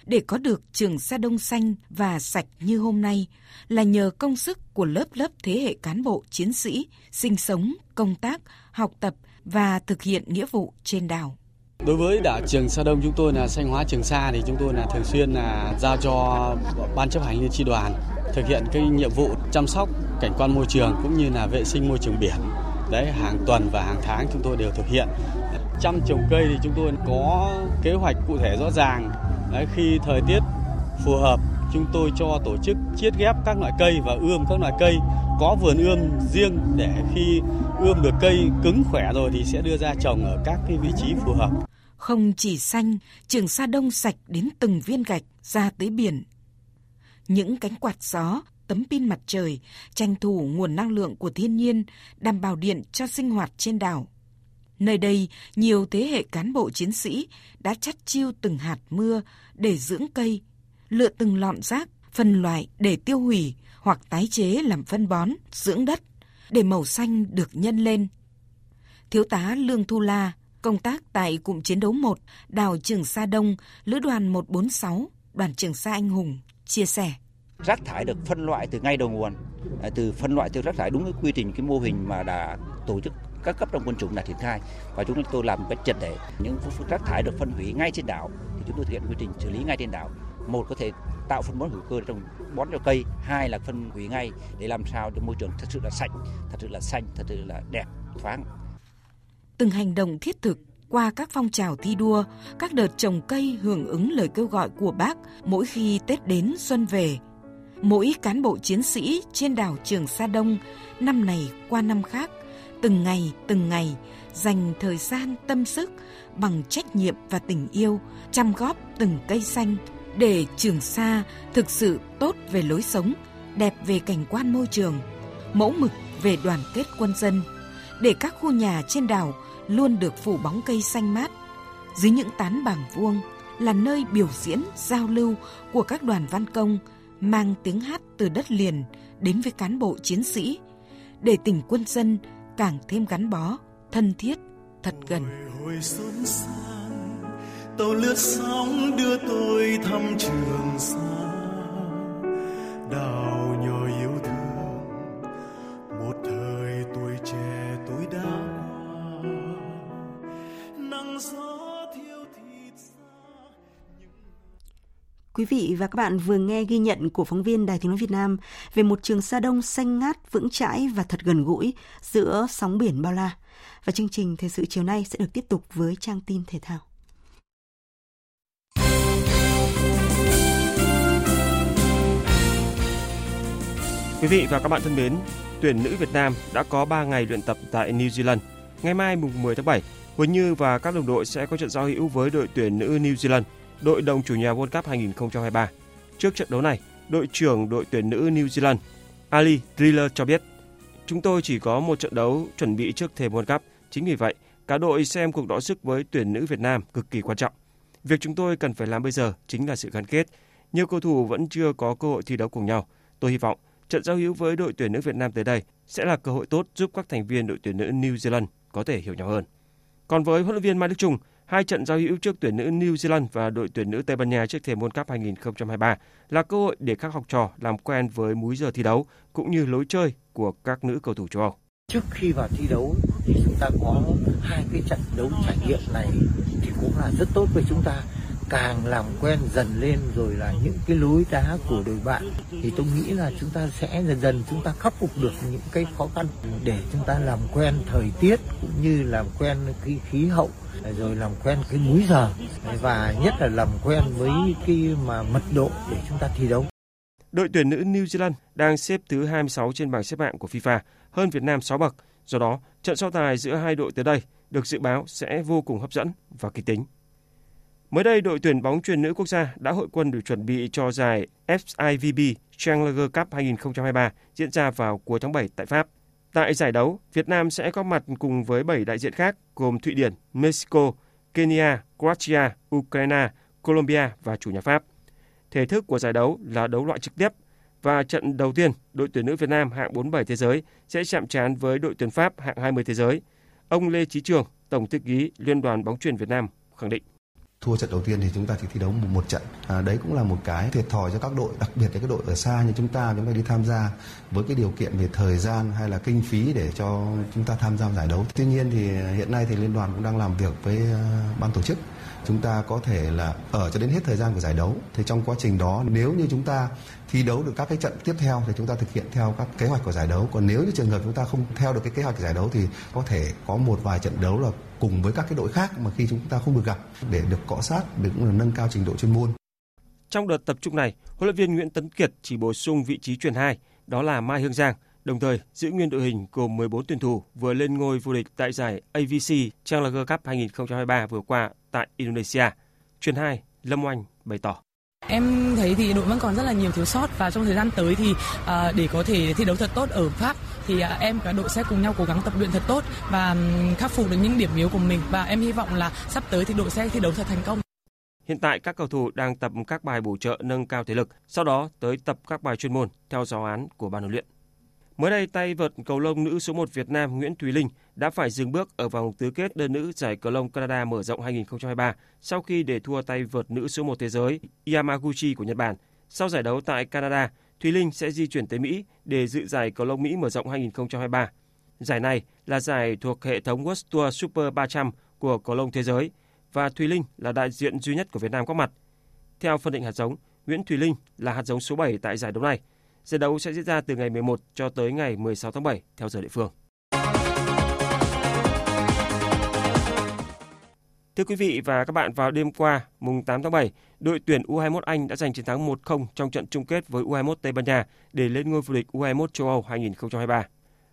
để có được Trường Sa Đông xanh và sạch như hôm nay là nhờ công sức của lớp lớp thế hệ cán bộ chiến sĩ sinh sống, công tác, học tập và thực hiện nghĩa vụ trên đảo. Đối với đảo Trường Sa Đông chúng tôi là xanh hóa Trường Sa thì chúng tôi là thường xuyên là giao cho ban chấp hành liên tri đoàn thực hiện cái nhiệm vụ chăm sóc cảnh quan môi trường cũng như là vệ sinh môi trường biển. Đấy hàng tuần và hàng tháng chúng tôi đều thực hiện. Chăm trồng cây thì chúng tôi có kế hoạch cụ thể rõ ràng. Đấy, khi thời tiết phù hợp chúng tôi cho tổ chức chiết ghép các loại cây và ươm các loại cây có vườn ươm riêng để khi ươm được cây cứng khỏe rồi thì sẽ đưa ra trồng ở các cái vị trí phù hợp. Không chỉ xanh, Trường Sa Đông sạch đến từng viên gạch ra tới biển. Những cánh quạt gió, tấm pin mặt trời, tranh thủ nguồn năng lượng của thiên nhiên, đảm bảo điện cho sinh hoạt trên đảo. Nơi đây, nhiều thế hệ cán bộ chiến sĩ đã chắt chiêu từng hạt mưa để dưỡng cây, lựa từng lọn rác, phân loại để tiêu hủy hoặc tái chế làm phân bón, dưỡng đất để màu xanh được nhân lên. Thiếu tá Lương Thu La, công tác tại cụm chiến đấu 1, đảo Trường Sa Đông, lữ đoàn 146, đoàn Trường Sa Anh Hùng, chia sẻ. Rác thải được phân loại từ ngay đầu nguồn, à, từ phân loại từ rác thải đúng cái quy trình, cái mô hình mà đã tổ chức các cấp trong quân chủng đã triển khai và chúng tôi làm một cách triệt để những rác thải được phân hủy ngay trên đảo thì chúng tôi thực hiện quy trình xử lý ngay trên đảo một có thể tạo phân bón hữu cơ trong bón cho cây hai là phân hủy ngay để làm sao cho môi trường thật sự là sạch thật sự là xanh thật sự là đẹp thoáng từng hành động thiết thực qua các phong trào thi đua, các đợt trồng cây hưởng ứng lời kêu gọi của bác mỗi khi Tết đến xuân về. Mỗi cán bộ chiến sĩ trên đảo Trường Sa Đông năm này qua năm khác, từng ngày từng ngày dành thời gian tâm sức bằng trách nhiệm và tình yêu chăm góp từng cây xanh để Trường Sa thực sự tốt về lối sống, đẹp về cảnh quan môi trường, mẫu mực về đoàn kết quân dân, để các khu nhà trên đảo luôn được phủ bóng cây xanh mát. Dưới những tán bảng vuông là nơi biểu diễn, giao lưu của các đoàn văn công mang tiếng hát từ đất liền đến với cán bộ chiến sĩ, để tình quân dân càng thêm gắn bó, thân thiết, thật gần. Hồi, hồi tàu lướt sóng đưa tôi thăm trường xa đào nhỏ yêu thương một thời tuổi trẻ tôi đã qua nắng gió thiêu thịt Quý vị và các bạn vừa nghe ghi nhận của phóng viên Đài Tiếng Nói Việt Nam về một trường Sa Đông xanh ngát, vững chãi và thật gần gũi giữa sóng biển bao la. Và chương trình Thời sự chiều nay sẽ được tiếp tục với trang tin thể thao. Quý vị và các bạn thân mến, tuyển nữ Việt Nam đã có 3 ngày luyện tập tại New Zealand. Ngày mai mùng 10 tháng 7, Huỳnh Như và các đồng đội sẽ có trận giao hữu với đội tuyển nữ New Zealand, đội đồng chủ nhà World Cup 2023. Trước trận đấu này, đội trưởng đội tuyển nữ New Zealand Ali Driller cho biết, chúng tôi chỉ có một trận đấu chuẩn bị trước thềm World Cup, chính vì vậy cả đội xem cuộc đọ sức với tuyển nữ Việt Nam cực kỳ quan trọng. Việc chúng tôi cần phải làm bây giờ chính là sự gắn kết. Nhiều cầu thủ vẫn chưa có cơ hội thi đấu cùng nhau. Tôi hy vọng trận giao hữu với đội tuyển nữ Việt Nam tới đây sẽ là cơ hội tốt giúp các thành viên đội tuyển nữ New Zealand có thể hiểu nhau hơn. Còn với huấn luyện viên Mai Đức Trung, Hai trận giao hữu trước tuyển nữ New Zealand và đội tuyển nữ Tây Ban Nha trước thềm World Cup 2023 là cơ hội để các học trò làm quen với múi giờ thi đấu cũng như lối chơi của các nữ cầu thủ châu Âu. Trước khi vào thi đấu thì chúng ta có hai cái trận đấu trải nghiệm này thì cũng là rất tốt với chúng ta càng làm quen dần lên rồi là những cái lối đá của đội bạn thì tôi nghĩ là chúng ta sẽ dần dần chúng ta khắc phục được những cái khó khăn để chúng ta làm quen thời tiết cũng như làm quen cái khí hậu rồi làm quen cái múi giờ và nhất là làm quen với cái mà mật độ để chúng ta thi đấu. Đội tuyển nữ New Zealand đang xếp thứ 26 trên bảng xếp hạng của FIFA, hơn Việt Nam 6 bậc. Do đó, trận so tài giữa hai đội tới đây được dự báo sẽ vô cùng hấp dẫn và kịch tính. Mới đây, đội tuyển bóng truyền nữ quốc gia đã hội quân để chuẩn bị cho giải FIVB Challenger Cup 2023 diễn ra vào cuối tháng 7 tại Pháp. Tại giải đấu, Việt Nam sẽ có mặt cùng với 7 đại diện khác gồm Thụy Điển, Mexico, Kenya, Croatia, Ukraine, Colombia và chủ nhà Pháp. Thể thức của giải đấu là đấu loại trực tiếp và trận đầu tiên, đội tuyển nữ Việt Nam hạng 47 thế giới sẽ chạm trán với đội tuyển Pháp hạng 20 thế giới. Ông Lê Chí Trường, Tổng thư ký Liên đoàn bóng truyền Việt Nam khẳng định thua trận đầu tiên thì chúng ta chỉ thi đấu một, một trận. À, đấy cũng là một cái thiệt thòi cho các đội đặc biệt là các đội ở xa như chúng ta chúng ta đi tham gia với cái điều kiện về thời gian hay là kinh phí để cho chúng ta tham gia giải đấu. Tuy nhiên thì hiện nay thì liên đoàn cũng đang làm việc với uh, ban tổ chức. Chúng ta có thể là ở cho đến hết thời gian của giải đấu. Thì trong quá trình đó nếu như chúng ta thi đấu được các cái trận tiếp theo thì chúng ta thực hiện theo các kế hoạch của giải đấu. Còn nếu như trường hợp chúng ta không theo được cái kế hoạch của giải đấu thì có thể có một vài trận đấu là cùng với các cái đội khác mà khi chúng ta không được gặp để được cọ sát để cũng là nâng cao trình độ chuyên môn trong đợt tập trung này huấn luyện viên Nguyễn Tấn Kiệt chỉ bổ sung vị trí truyền hai đó là Mai Hương Giang đồng thời giữ nguyên đội hình gồm 14 tuyển thủ vừa lên ngôi vô địch tại giải AVC Challenger Cup 2023 vừa qua tại Indonesia. Truyền 2, Lâm Oanh bày tỏ. Em thấy thì đội vẫn còn rất là nhiều thiếu sót và trong thời gian tới thì à, để có thể thi đấu thật tốt ở Pháp thì à, em và đội sẽ cùng nhau cố gắng tập luyện thật tốt và khắc phục được những điểm yếu của mình và em hy vọng là sắp tới thì đội sẽ thi đấu thật thành công. Hiện tại các cầu thủ đang tập các bài bổ trợ nâng cao thể lực, sau đó tới tập các bài chuyên môn theo giáo án của ban huấn luyện. Mới đây, tay vợt cầu lông nữ số 1 Việt Nam Nguyễn Thùy Linh đã phải dừng bước ở vòng tứ kết đơn nữ giải cầu lông Canada mở rộng 2023 sau khi để thua tay vợt nữ số 1 thế giới Yamaguchi của Nhật Bản. Sau giải đấu tại Canada, Thùy Linh sẽ di chuyển tới Mỹ để dự giải cầu lông Mỹ mở rộng 2023. Giải này là giải thuộc hệ thống World Tour Super 300 của cầu lông thế giới và Thùy Linh là đại diện duy nhất của Việt Nam có mặt. Theo phân định hạt giống, Nguyễn Thùy Linh là hạt giống số 7 tại giải đấu này – Giải đấu sẽ diễn ra từ ngày 11 cho tới ngày 16 tháng 7 theo giờ địa phương. Thưa quý vị và các bạn, vào đêm qua, mùng 8 tháng 7, đội tuyển U21 Anh đã giành chiến thắng 1-0 trong trận chung kết với U21 Tây Ban Nha để lên ngôi vô địch U21 châu Âu 2023.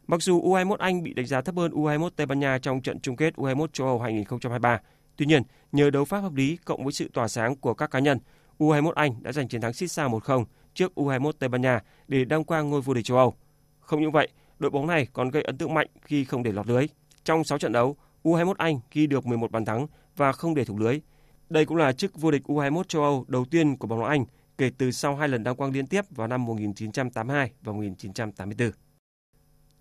Mặc dù U21 Anh bị đánh giá thấp hơn U21 Tây Ban Nha trong trận chung kết U21 châu Âu 2023, tuy nhiên, nhờ đấu pháp hợp lý cộng với sự tỏa sáng của các cá nhân, U21 Anh đã giành chiến thắng xít sao 1-0 trước U21 Tây Ban Nha để đăng quang ngôi vô địch châu Âu. Không những vậy, đội bóng này còn gây ấn tượng mạnh khi không để lọt lưới. Trong 6 trận đấu, U21 Anh ghi được 11 bàn thắng và không để thủng lưới. Đây cũng là chức vô địch U21 châu Âu đầu tiên của bóng đá Anh kể từ sau hai lần đăng quang liên tiếp vào năm 1982 và 1984.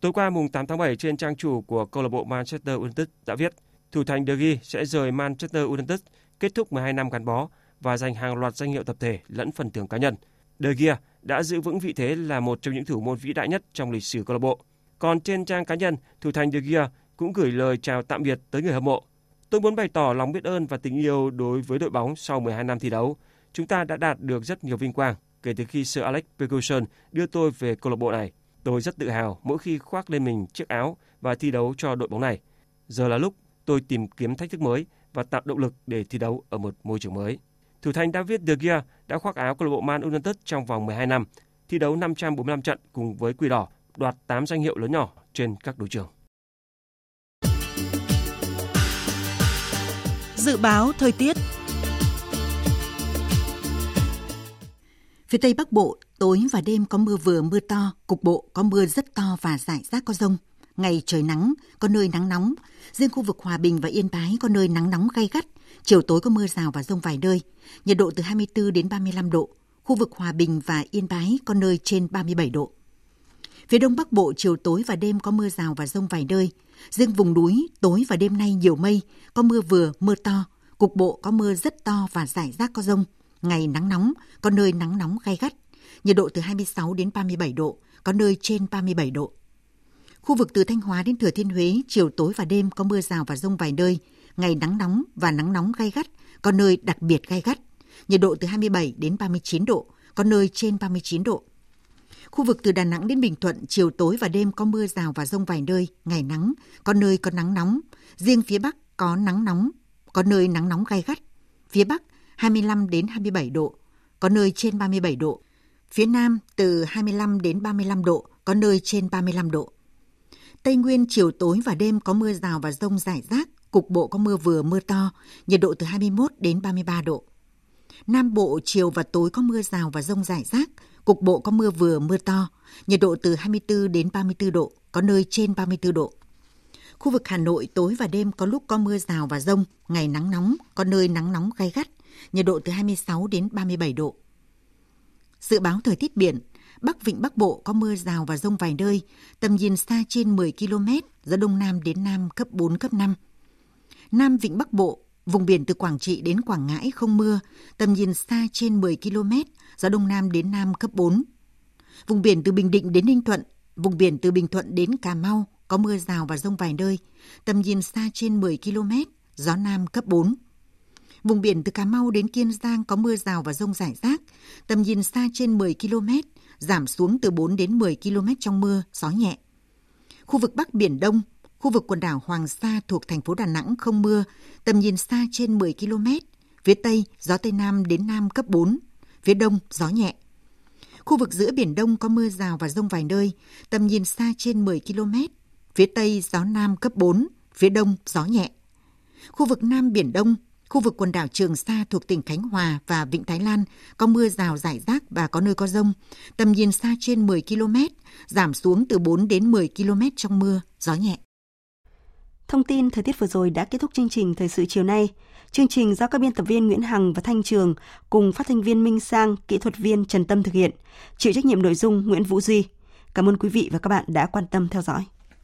Tối qua mùng 8 tháng 7 trên trang chủ của câu lạc bộ Manchester United đã viết thủ thành De Gea sẽ rời Manchester United kết thúc 12 năm gắn bó và giành hàng loạt danh hiệu tập thể lẫn phần thưởng cá nhân – De Gea đã giữ vững vị thế là một trong những thủ môn vĩ đại nhất trong lịch sử câu lạc bộ. Còn trên trang cá nhân, thủ thành De Gea cũng gửi lời chào tạm biệt tới người hâm mộ. Tôi muốn bày tỏ lòng biết ơn và tình yêu đối với đội bóng sau 12 năm thi đấu. Chúng ta đã đạt được rất nhiều vinh quang kể từ khi Sir Alex Ferguson đưa tôi về câu lạc bộ này. Tôi rất tự hào mỗi khi khoác lên mình chiếc áo và thi đấu cho đội bóng này. Giờ là lúc tôi tìm kiếm thách thức mới và tạo động lực để thi đấu ở một môi trường mới. Thủ thành David De Gea đã khoác áo câu lạc bộ Man United trong vòng 12 năm, thi đấu 545 trận cùng với Quỷ Đỏ, đoạt 8 danh hiệu lớn nhỏ trên các đấu trường. Dự báo thời tiết Phía Tây Bắc Bộ, tối và đêm có mưa vừa mưa to, cục bộ có mưa rất to và rải rác có rông. Ngày trời nắng, có nơi nắng nóng. Riêng khu vực Hòa Bình và Yên Bái có nơi nắng nóng gay gắt, Chiều tối có mưa rào và rông vài nơi, nhiệt độ từ 24 đến 35 độ. Khu vực Hòa Bình và Yên Bái có nơi trên 37 độ. Phía Đông Bắc Bộ chiều tối và đêm có mưa rào và rông vài nơi. Riêng vùng núi tối và đêm nay nhiều mây, có mưa vừa, mưa to. cục bộ có mưa rất to và rải rác có rông. Ngày nắng nóng, có nơi nắng nóng gay gắt. Nhiệt độ từ 26 đến 37 độ, có nơi trên 37 độ. Khu vực từ Thanh Hóa đến Thừa Thiên Huế, chiều tối và đêm có mưa rào và rông vài nơi. Ngày nắng nóng và nắng nóng gay gắt, có nơi đặc biệt gay gắt. Nhiệt độ từ 27 đến 39 độ, có nơi trên 39 độ. Khu vực từ Đà Nẵng đến Bình Thuận, chiều tối và đêm có mưa rào và rông vài nơi, ngày nắng, có nơi có nắng nóng. Riêng phía Bắc có nắng nóng, có nơi nắng nóng gai gắt. Phía Bắc 25 đến 27 độ, có nơi trên 37 độ. Phía Nam từ 25 đến 35 độ, có nơi trên 35 độ. Tây Nguyên chiều tối và đêm có mưa rào và rông rải rác, cục bộ có mưa vừa mưa to, nhiệt độ từ 21 đến 33 độ. Nam Bộ chiều và tối có mưa rào và rông rải rác, cục bộ có mưa vừa mưa to, nhiệt độ từ 24 đến 34 độ, có nơi trên 34 độ. Khu vực Hà Nội tối và đêm có lúc có mưa rào và rông, ngày nắng nóng, có nơi nắng nóng gay gắt, nhiệt độ từ 26 đến 37 độ. Dự báo thời tiết biển, Bắc Vịnh Bắc Bộ có mưa rào và rông vài nơi, tầm nhìn xa trên 10 km, gió Đông Nam đến Nam cấp 4, cấp 5. Nam Vịnh Bắc Bộ, vùng biển từ Quảng Trị đến Quảng Ngãi không mưa, tầm nhìn xa trên 10 km, gió Đông Nam đến Nam cấp 4. Vùng biển từ Bình Định đến Ninh Thuận, vùng biển từ Bình Thuận đến Cà Mau có mưa rào và rông vài nơi, tầm nhìn xa trên 10 km, gió Nam cấp 4. Vùng biển từ Cà Mau đến Kiên Giang có mưa rào và rông rải rác, tầm nhìn xa trên 10 km, giảm xuống từ 4 đến 10 km trong mưa, gió nhẹ. Khu vực Bắc Biển Đông, khu vực quần đảo Hoàng Sa thuộc thành phố Đà Nẵng không mưa, tầm nhìn xa trên 10 km. Phía Tây, gió Tây Nam đến Nam cấp 4, phía Đông, gió nhẹ. Khu vực giữa Biển Đông có mưa rào và rông vài nơi, tầm nhìn xa trên 10 km. Phía Tây, gió Nam cấp 4, phía Đông, gió nhẹ. Khu vực Nam Biển Đông, Khu vực quần đảo Trường Sa thuộc tỉnh Khánh Hòa và Vịnh Thái Lan có mưa rào rải rác và có nơi có rông. Tầm nhìn xa trên 10 km, giảm xuống từ 4 đến 10 km trong mưa, gió nhẹ. Thông tin thời tiết vừa rồi đã kết thúc chương trình Thời sự chiều nay. Chương trình do các biên tập viên Nguyễn Hằng và Thanh Trường cùng phát thanh viên Minh Sang, kỹ thuật viên Trần Tâm thực hiện. Chịu trách nhiệm nội dung Nguyễn Vũ Duy. Cảm ơn quý vị và các bạn đã quan tâm theo dõi.